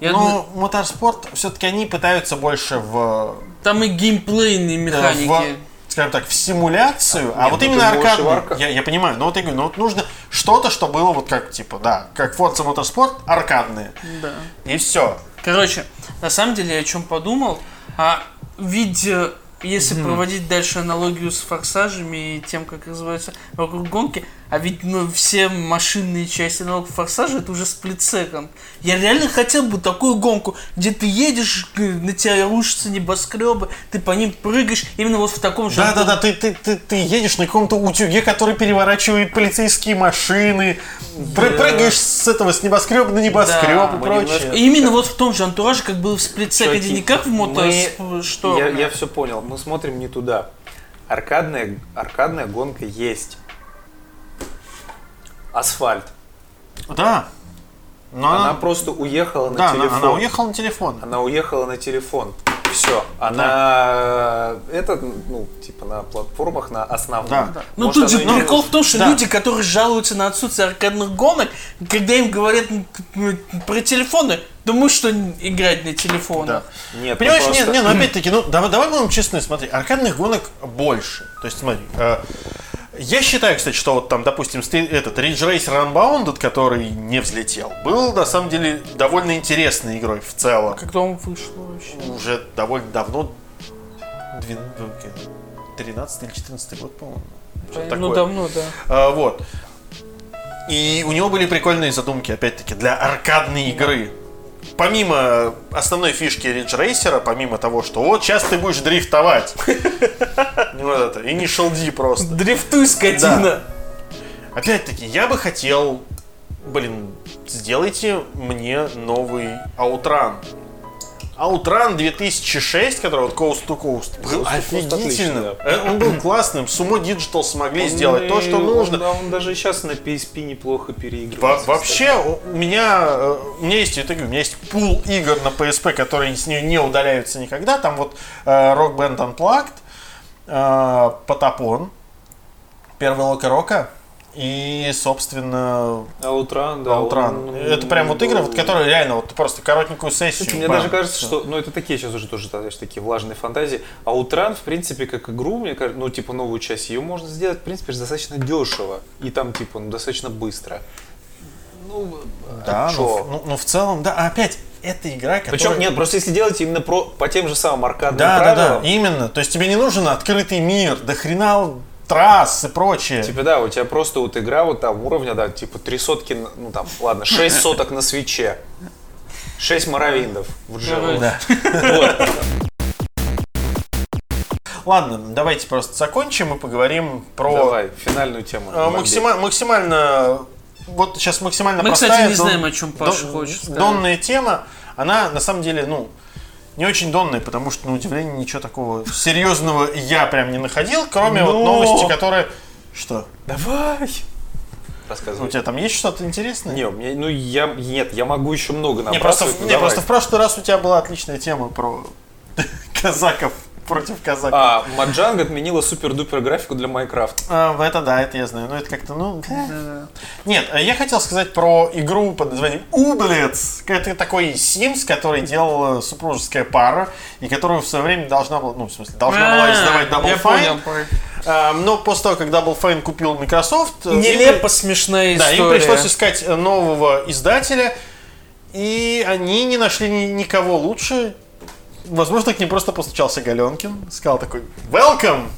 Я Но моторспорт, все-таки они пытаются больше в, Там и геймплейные механики. в скажем так, в симуляцию, а Нет, вот ну именно ты можешь и в аркадный. арка- Я, я понимаю, но вот я говорю, ну вот нужно что-то, что было вот как, типа, да, как Forza Motorsport, аркадные. Да. И все. Короче, на самом деле я о чем подумал. А ведь э, если проводить дальше аналогию с форсажами и тем, как развиваются вокруг гонки, а ведь ну, все машинные части аналог форсажа это уже сплит-секонд. Я реально хотел бы такую гонку, где ты едешь, г- на тебя рушатся небоскребы, ты по ним прыгаешь, именно вот в таком же. Да-да-да, ты, ты, ты, ты едешь на каком-то утюге, который переворачивает полицейские машины, пры- прыгаешь с этого, с небоскреба на небоскреб Да. и прочее. немножко- Именно вот в том же антураже, как было в сплит-секонде, не как в мото... мы- что? Я, я все понял. Мы смотрим не туда. Аркадная, аркадная гонка есть. Асфальт. Да. Но Она она, просто уехала на да, она, телефон. она уехала на телефон. Она уехала на телефон. Все. Она это, ну, типа на платформах, на основных. Да. Ну Может, тут же не прикол в том, что Да. люди, которые жалуются на отсутствие аркадных гонок, когда им говорят про телефоны, думают, что играть на телефонах. Нет, Понимаешь, ну, нет, просто- нет, ну опять-таки, ну давай, давай будем честны, смотри, аркадных гонок больше. То есть, смотри, э, я считаю, кстати, что вот там, допустим, ст- этот Ridge Racer Unbounded, который не взлетел, был на самом деле довольно интересной игрой в целом. Когда он вышел вообще? Уже довольно давно, двен- ну, окей, 13 или 14 год, по-моему. ну давно, да. А, вот. И у него были прикольные задумки, опять-таки, для аркадной игры. Помимо основной фишки Ridge Racer, помимо того, что вот сейчас ты будешь дрифтовать. [laughs] Вот это, Initial D просто. Дрифтуй, скотина! Опять-таки, я бы хотел, блин, сделайте мне новый Outrun. Outrun 2006, который вот Coast to Coast, был Coast офигительным. отлично, Э, Он был классным. Sumo Digital смогли сделать то, что Он- нужно. да, Он, даже сейчас на PSP неплохо Во- переигрывается. вообще, у у меня, э, у меня есть, я говорю, у меня есть пул игр на PSP, которые с нее не удаляются никогда. Там вот э, Rock Band Unplugged, Потапон, первый Лока Рока, И, собственно, Аутран, да. Outrun. он- Это прям вот игры, вот, которые реально вот просто коротенькую сессию. Слушай, мне бам, даже кажется, что, ну это такие сейчас уже тоже знаешь, такие влажные фантазии. А Outrun, в принципе, как игру, мне кажется, ну типа новую часть, ее можно сделать, в принципе, достаточно дешево. И там типа, ну достаточно быстро. Ну, Да, а ну, ну, ну, в целом, да. А опять, это игра, которая... Причем, нет, просто если делать именно про, по тем же самым аркадным Да, да, правилам, да, именно. То есть тебе не нужен открытый мир, до хрена трасс и прочее. Типа, да, у тебя просто вот игра вот там уровня, да, типа три сотки, ну там, ладно, шесть соток на свече. Шесть моровиндов в Джео. Да. Вот. Ладно, давайте просто закончим и поговорим про Давай, финальную тему. э, максима- максимально... Вот сейчас максимально Мы, простая, кстати, не дон- знаем, о чем Паша дон- хочет. Донная тема, она на самом деле, ну, не очень донная, потому что, на удивление, ничего такого серьезного я прям не находил, кроме вот Но! новости, которые... Что? Давай! У Рассказывай. тебя там есть что-то интересное? Не, у меня, ну я, нет, я могу еще много Не, просто, набрасывать. ну, не, просто в прошлый раз у тебя была отличная тема про [laughs] казаков против казаков. А, Маджанг отменила супер-дупер графику для Майнкрафта. А, это да, это я знаю. Но это как-то, ну... Нет, а я хотел сказать про игру под названием Ублец. Это такой Sims, который делала супружеская пара, и которую в свое время должна была, ну, в смысле, должна была издавать А, Double Я Fine. А, но после того, как Double Fine купил Microsoft... э, Нелепо смешная Да, история. им пришлось искать нового издателя, и они не нашли ни- никого лучше. Возможно, к ним просто постучался Галенкин, сказал такой «Welcome!»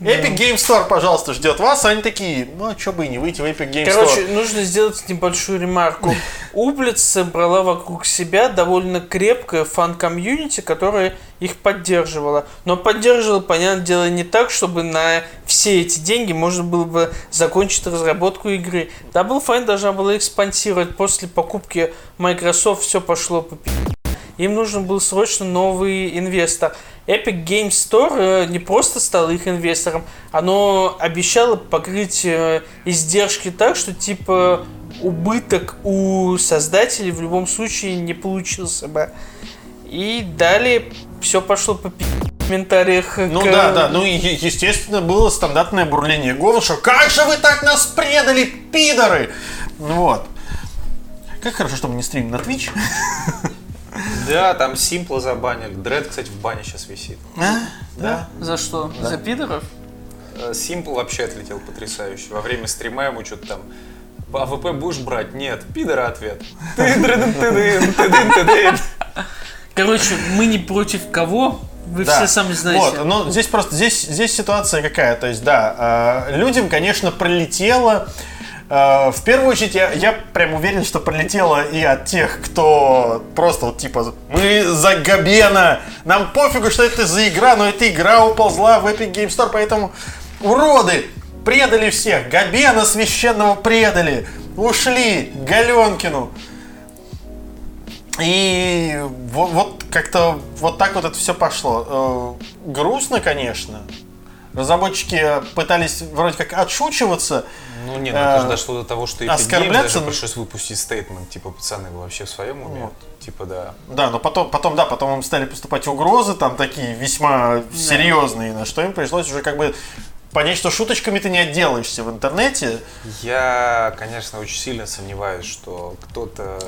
Epic Game Store, пожалуйста, ждет вас. Они такие, ну, а что бы и не выйти в Epic Game Короче, Store. нужно сделать небольшую ремарку. [laughs] Ooblets собрала вокруг себя довольно крепкое фан-комьюнити, которое их поддерживало. Но поддерживало, понятное дело, не так, чтобы на все эти деньги можно было бы закончить разработку игры. Double Fine должна была их спонсировать. После покупки Microsoft все пошло по пи***. Им нужен был срочно новый инвестор. Epic Game Store э, не просто стал их инвестором, оно обещало покрыть э, издержки так, что типа убыток у создателей в любом случае не получился бы. И далее все пошло по комментариях. Ну к- да, да, ну и естественно было стандартное бурление голоса. Как же вы так нас предали, пидоры! Вот. Как хорошо, что мы не стримим на Twitch. [laughs] Да, там Симпла забанили. Дред, кстати, в бане сейчас висит. А? Да. За что? За пидоров? Э, Симпл вообще отлетел потрясающе. Во время стрима ему что-то там AWP будешь брать? Нет. Пидора ответ. Короче, мы не против кого, вы Да. все сами знаете. Вот, ну здесь просто здесь, здесь ситуация какая. То есть, да, э, людям, конечно, пролетело. Э, в первую очередь, я, я прям уверен, что пролетело и от тех, кто просто вот типа мы за Габена, нам пофигу, что это за игра, но эта игра уползла в Epic Game Store, поэтому уроды предали всех, Габена священного предали, ушли Галенкину. И вот, вот как-то вот так вот это все пошло. Э, грустно, конечно. Разработчики пытались вроде как отшучиваться. Ну нет, ну это же Э, дошло до того, что Epic Games оскорбляться, даже пришлось выпустить стейтмент, типа, пацаны, вы вообще в своем уме? Вот. Типа, да. Да, но потом, потом, да, потом им стали поступать угрозы, там такие весьма серьезные, на что им пришлось уже как бы понять, что шуточками ты не отделаешься в интернете. Я, конечно, очень сильно сомневаюсь, что кто-то...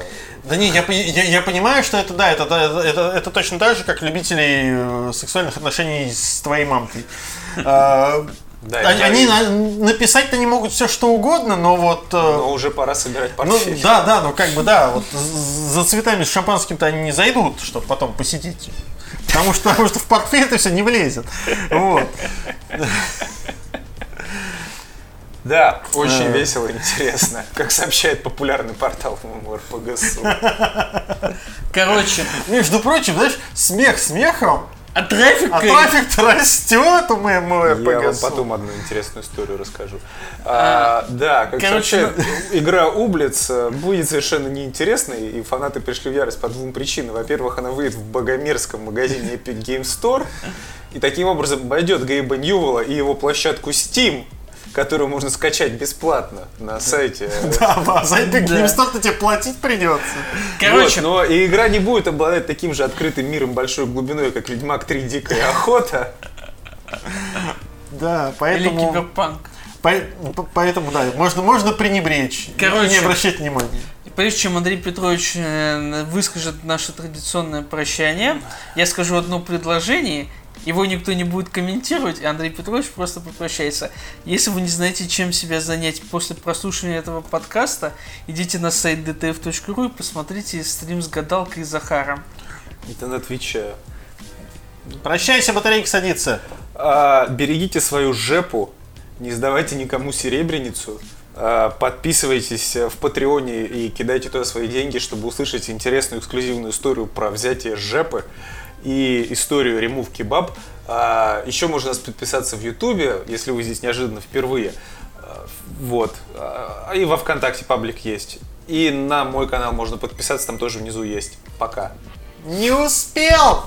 Да не, я, я, я понимаю, что это да, это, это, это, это точно так же, как любителей э, сексуальных отношений с твоей мамкой. А, Да, Они, они на- написать-то не могут все что угодно, но вот... э, Но уже пора собирать ну, портфель. да, да, ну как бы да, вот за цветами с шампанским-то они не зайдут, чтобы потом посетить. Потому что, потому что в портфель это все не влезет. Вот. Да, очень Э. весело и интересно. Как сообщает популярный портал РПГСУ. Короче, Между прочим, знаешь, смех смехом, а трафик... а трафик растет у моего Я вам потом одну интересную историю расскажу. А, да, как короче, сообщает, игра Ублиц э, будет совершенно неинтересной, и фанаты пришли в ярость по двум причинам. Во-первых, она выйдет в богомерзком магазине Epic Game Store, и таким образом обойдет Гейба Ньювелла и его площадку Steam, которую можно скачать бесплатно на сайте. [laughs] Да, да, за Epic Да. Game Store тебе платить придется. Короче, но и игра не будет обладать таким же открытым миром большой глубиной, как Ведьмак 3 Дикая Охота. Да, или поэтому... киберпанк. По- по- Поэтому, да, можно, можно пренебречь и Короче. не обращать внимания. Прежде чем Андрей Петрович э, выскажет наше традиционное прощание, я скажу одно предложение, его никто не будет комментировать, и Андрей Петрович просто попрощается. Если вы не знаете, чем себя занять после прослушивания этого подкаста, идите на сайт dtf.ru и посмотрите стрим с гадалкой и Захаром. Это на Твиче. Прощайся, батарейка садится. А, берегите свою жепу, не сдавайте никому серебряницу. а, Подписывайтесь в Патреоне и кидайте туда свои деньги, чтобы услышать интересную эксклюзивную историю про взятие жепы и историю Remove Kebab. Еще можно подписаться в Ютубе, если вы здесь неожиданно впервые. А, Вот. А, И во Вконтакте паблик есть. И на мой канал можно подписаться, там тоже внизу есть. Пока. Не успел!